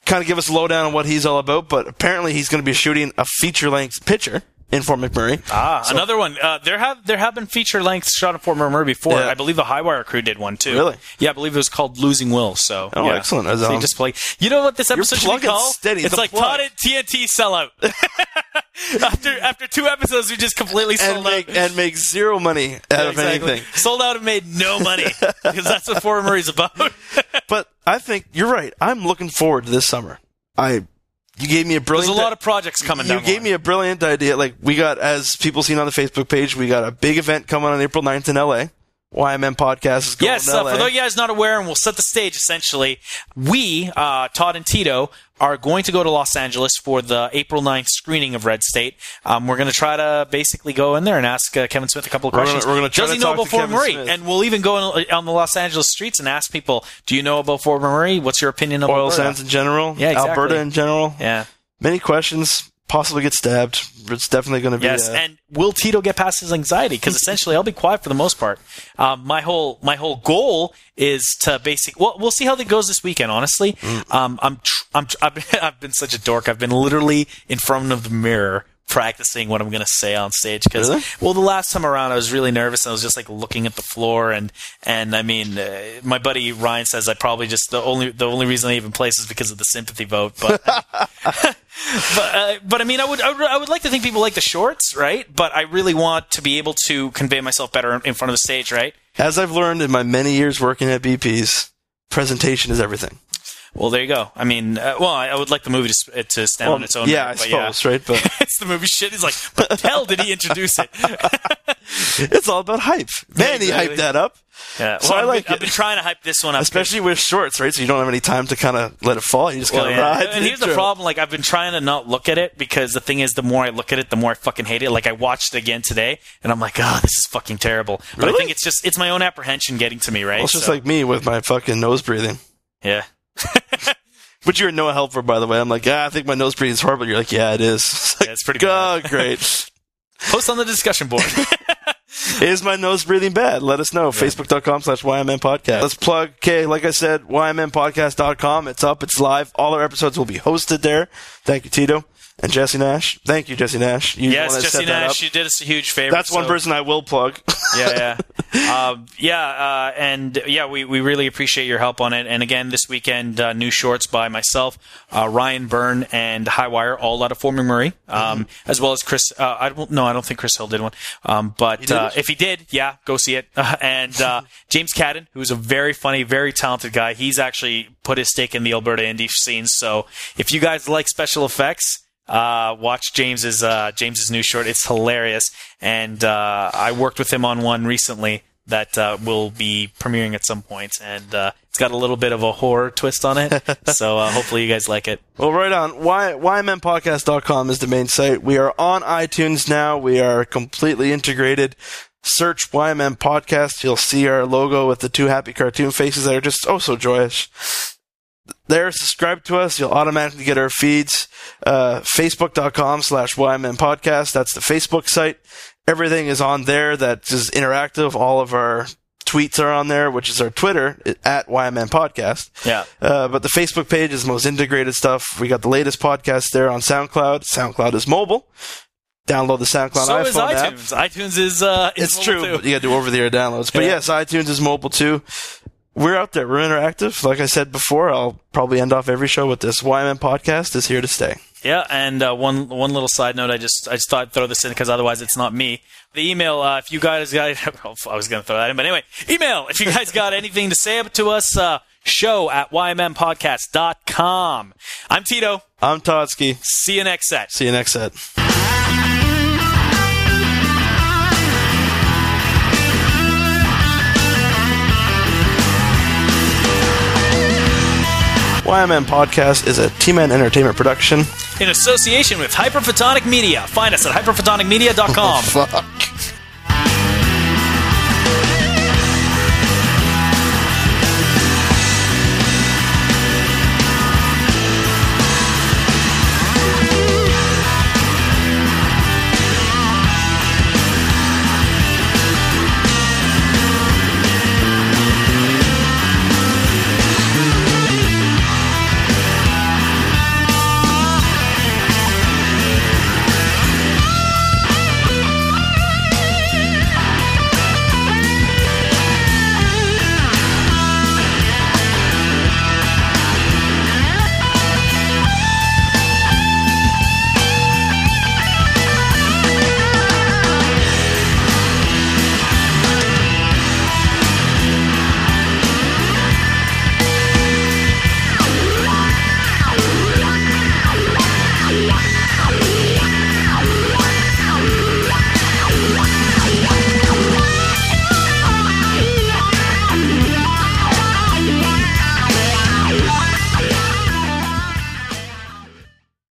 D: Kind of give us a lowdown on what he's all about. But apparently, he's going to be shooting a feature length picture in Fort McMurray.
C: Ah,
D: So-
C: another one. Uh, there have there have been feature lengths shot in Fort McMurray before.
D: Yeah.
C: I believe the Highwire crew did one too.
D: Really?
C: Yeah, I believe it was called Losing Will. So
D: Oh,
C: yeah.
D: excellent. As,
C: So you
D: um,
C: just play. You know what this episode should be called?
D: steady.
C: It's like
D: plug.
C: Todd at TNT sellout. after after two episodes, we just completely
D: and
C: sold
D: make
C: out.
D: and make zero money out
C: Yeah,
D: of
C: exactly.
D: anything.
C: Sold out and made no money because that's what Fort McMurray's about.
D: But I think you're right. I'm looking forward to this summer. I you gave me a brilliant.
C: There's a lot of projects coming
D: you gave
C: line.
D: me a brilliant idea. Like we got as people seen on the Facebook page, we got a big event coming on April 9th in LA. YMM podcast is going
C: Yes,
D: to
C: uh, for those of you guys not aware, and we'll set the stage essentially, we, uh, Todd and Tito, are going to go to Los Angeles for the April 9th screening of Red State. Um, we're going to try to basically go in there and ask uh, Kevin Smith a couple of questions.
D: we're gonna try
C: Does
D: to
C: he know
D: talk
C: about
D: to
C: Fort Murray?
D: Smith.
C: And we'll even go on, on the Los Angeles streets and ask people, do you know about Fort Murray? What's your opinion of
D: oil
C: Alberta?
D: sands in general,
C: Yeah, exactly.
D: Alberta in general.
C: Yeah.
D: Many questions, possibly get stabbed. It's definitely going to be
C: Yes,
D: uh,
C: and will Tito get past his anxiety? Because essentially, I'll be quiet for the most part. Um, my whole my whole goal is to basically. Well, we'll see how that goes this weekend. Honestly,
D: Mm.
C: um, I'm tr- I'm tr- I've been, I've been such a dork. I've been literally in front of the mirror practicing what I'm going to say on stage because
D: Really?
C: well the last time around I was really nervous and I was just like looking at the floor and and I mean uh, my buddy Ryan says I probably just the only the only reason I even place is because of the sympathy vote but but uh, but I mean, I would, I would I would like to think people like the shorts, right? But I really want to be able to convey myself better in front of the stage, right?
D: as I've learned in my many years working at BP's, presentation is everything.
C: Well, there you go. I mean, uh, well, I, I would like the movie to, uh, to stand
D: Well,
C: on its own.
D: yeah,
C: merit,
D: I suppose, right? But
C: it's the movie shit. He's like, but hell did he introduce it?
D: it's all about hype. Man, he
C: Exactly.
D: hyped that up.
C: Yeah.
D: So I
C: I've
D: like
C: been, I've been trying to hype this one up.
D: Especially with shorts, right? So you don't have any time to kind of let it fall. You just
C: Well,
D: kind of
C: yeah.
D: ride.
C: And here's the problem: like I've been trying to not look at it because the thing is, the more I look at it, the more I fucking hate it. Like I watched it again today, and I'm like, oh, this is fucking terrible. But I think it's just it's my own apprehension getting to me, right?
D: Well, it's just
C: So,
D: like me with my fucking nose breathing.
C: yeah.
D: But you're no helper, by the way. I'm like, yeah, I think my nose breathing is horrible. You're like, yeah, it is. It's like,
C: Yeah, it's pretty
D: oh, great.
C: Post on the discussion board.
D: is my nose breathing bad? Let us know. Facebook.com slash YMM podcast. Let's plug, okay, like I said, YMMpodcast.com. It's up, it's live. All our episodes will be hosted there. Thank you, Tito. And Jesse Nash. Thank you, Jesse Nash. You
C: yes, Jesse Nash, you did us a huge favor.
D: That's one
C: so-
D: person I will plug.
C: yeah, yeah, um, yeah, uh, and yeah, we, we really appreciate your help on it. And again, this weekend, uh, new shorts by myself, uh, Ryan Byrne, and Highwire, all out of Fort McMurray, um,
D: Mm-hmm.
C: as well as Chris. Uh, I don't no, I don't think Chris Hill did one, um, but
D: did
C: uh, if he did, yeah, go see it. and uh, James Cadden, who's a very funny, very talented guy, he's actually put his stake in the Alberta indie scene. So if you guys like special effects. Uh, watch James's uh, James's new short. It's hilarious, and uh, I worked with him on one recently that uh, will be premiering at some point, and uh, it's got a little bit of a horror twist on it. so uh, hopefully you guys like it.
D: Well, right on. Y- YMMpodcast.com is the main site. We are on iTunes now. We are completely integrated. Search YMM Podcast. You'll see our logo with the two happy cartoon faces that are just oh so joyous. There, subscribe to us. You'll automatically get our feeds. Uh, Facebook.com slash YMM Podcast. That's the Facebook site. Everything is on there that is interactive. All of our tweets are on there, which is our Twitter at YMM Podcast.
C: Yeah.
D: Uh, but the Facebook page is the most integrated stuff. We got the latest podcast there on SoundCloud. SoundCloud is mobile. Download the SoundCloud
C: so
D: iPhone
C: is
D: app.
C: iTunes. iTunes is uh, is
D: It's true.
C: too.
D: You got to do over the air downloads. But
C: Yeah.
D: yes, iTunes is mobile too. We're out there. We're interactive. Like I said before, I'll probably end off every show with this. YMM podcast is here to stay.
C: Yeah, and uh, one one little side note, I just I just thought I'd throw this in because otherwise it's not me. The email, uh, if you guys got, I was going to throw that in, but anyway, email if you guys got anything to say up to us. Uh, show at ymmpodcast.com. I'm Tito.
D: I'm Todsky.
C: See you next set.
D: See you next set. YMM Podcast is a T-Man Entertainment production.
C: In association with Hyperphotonic Media. Find us at hyperphotonicmedia.com.
D: Oh, fuck.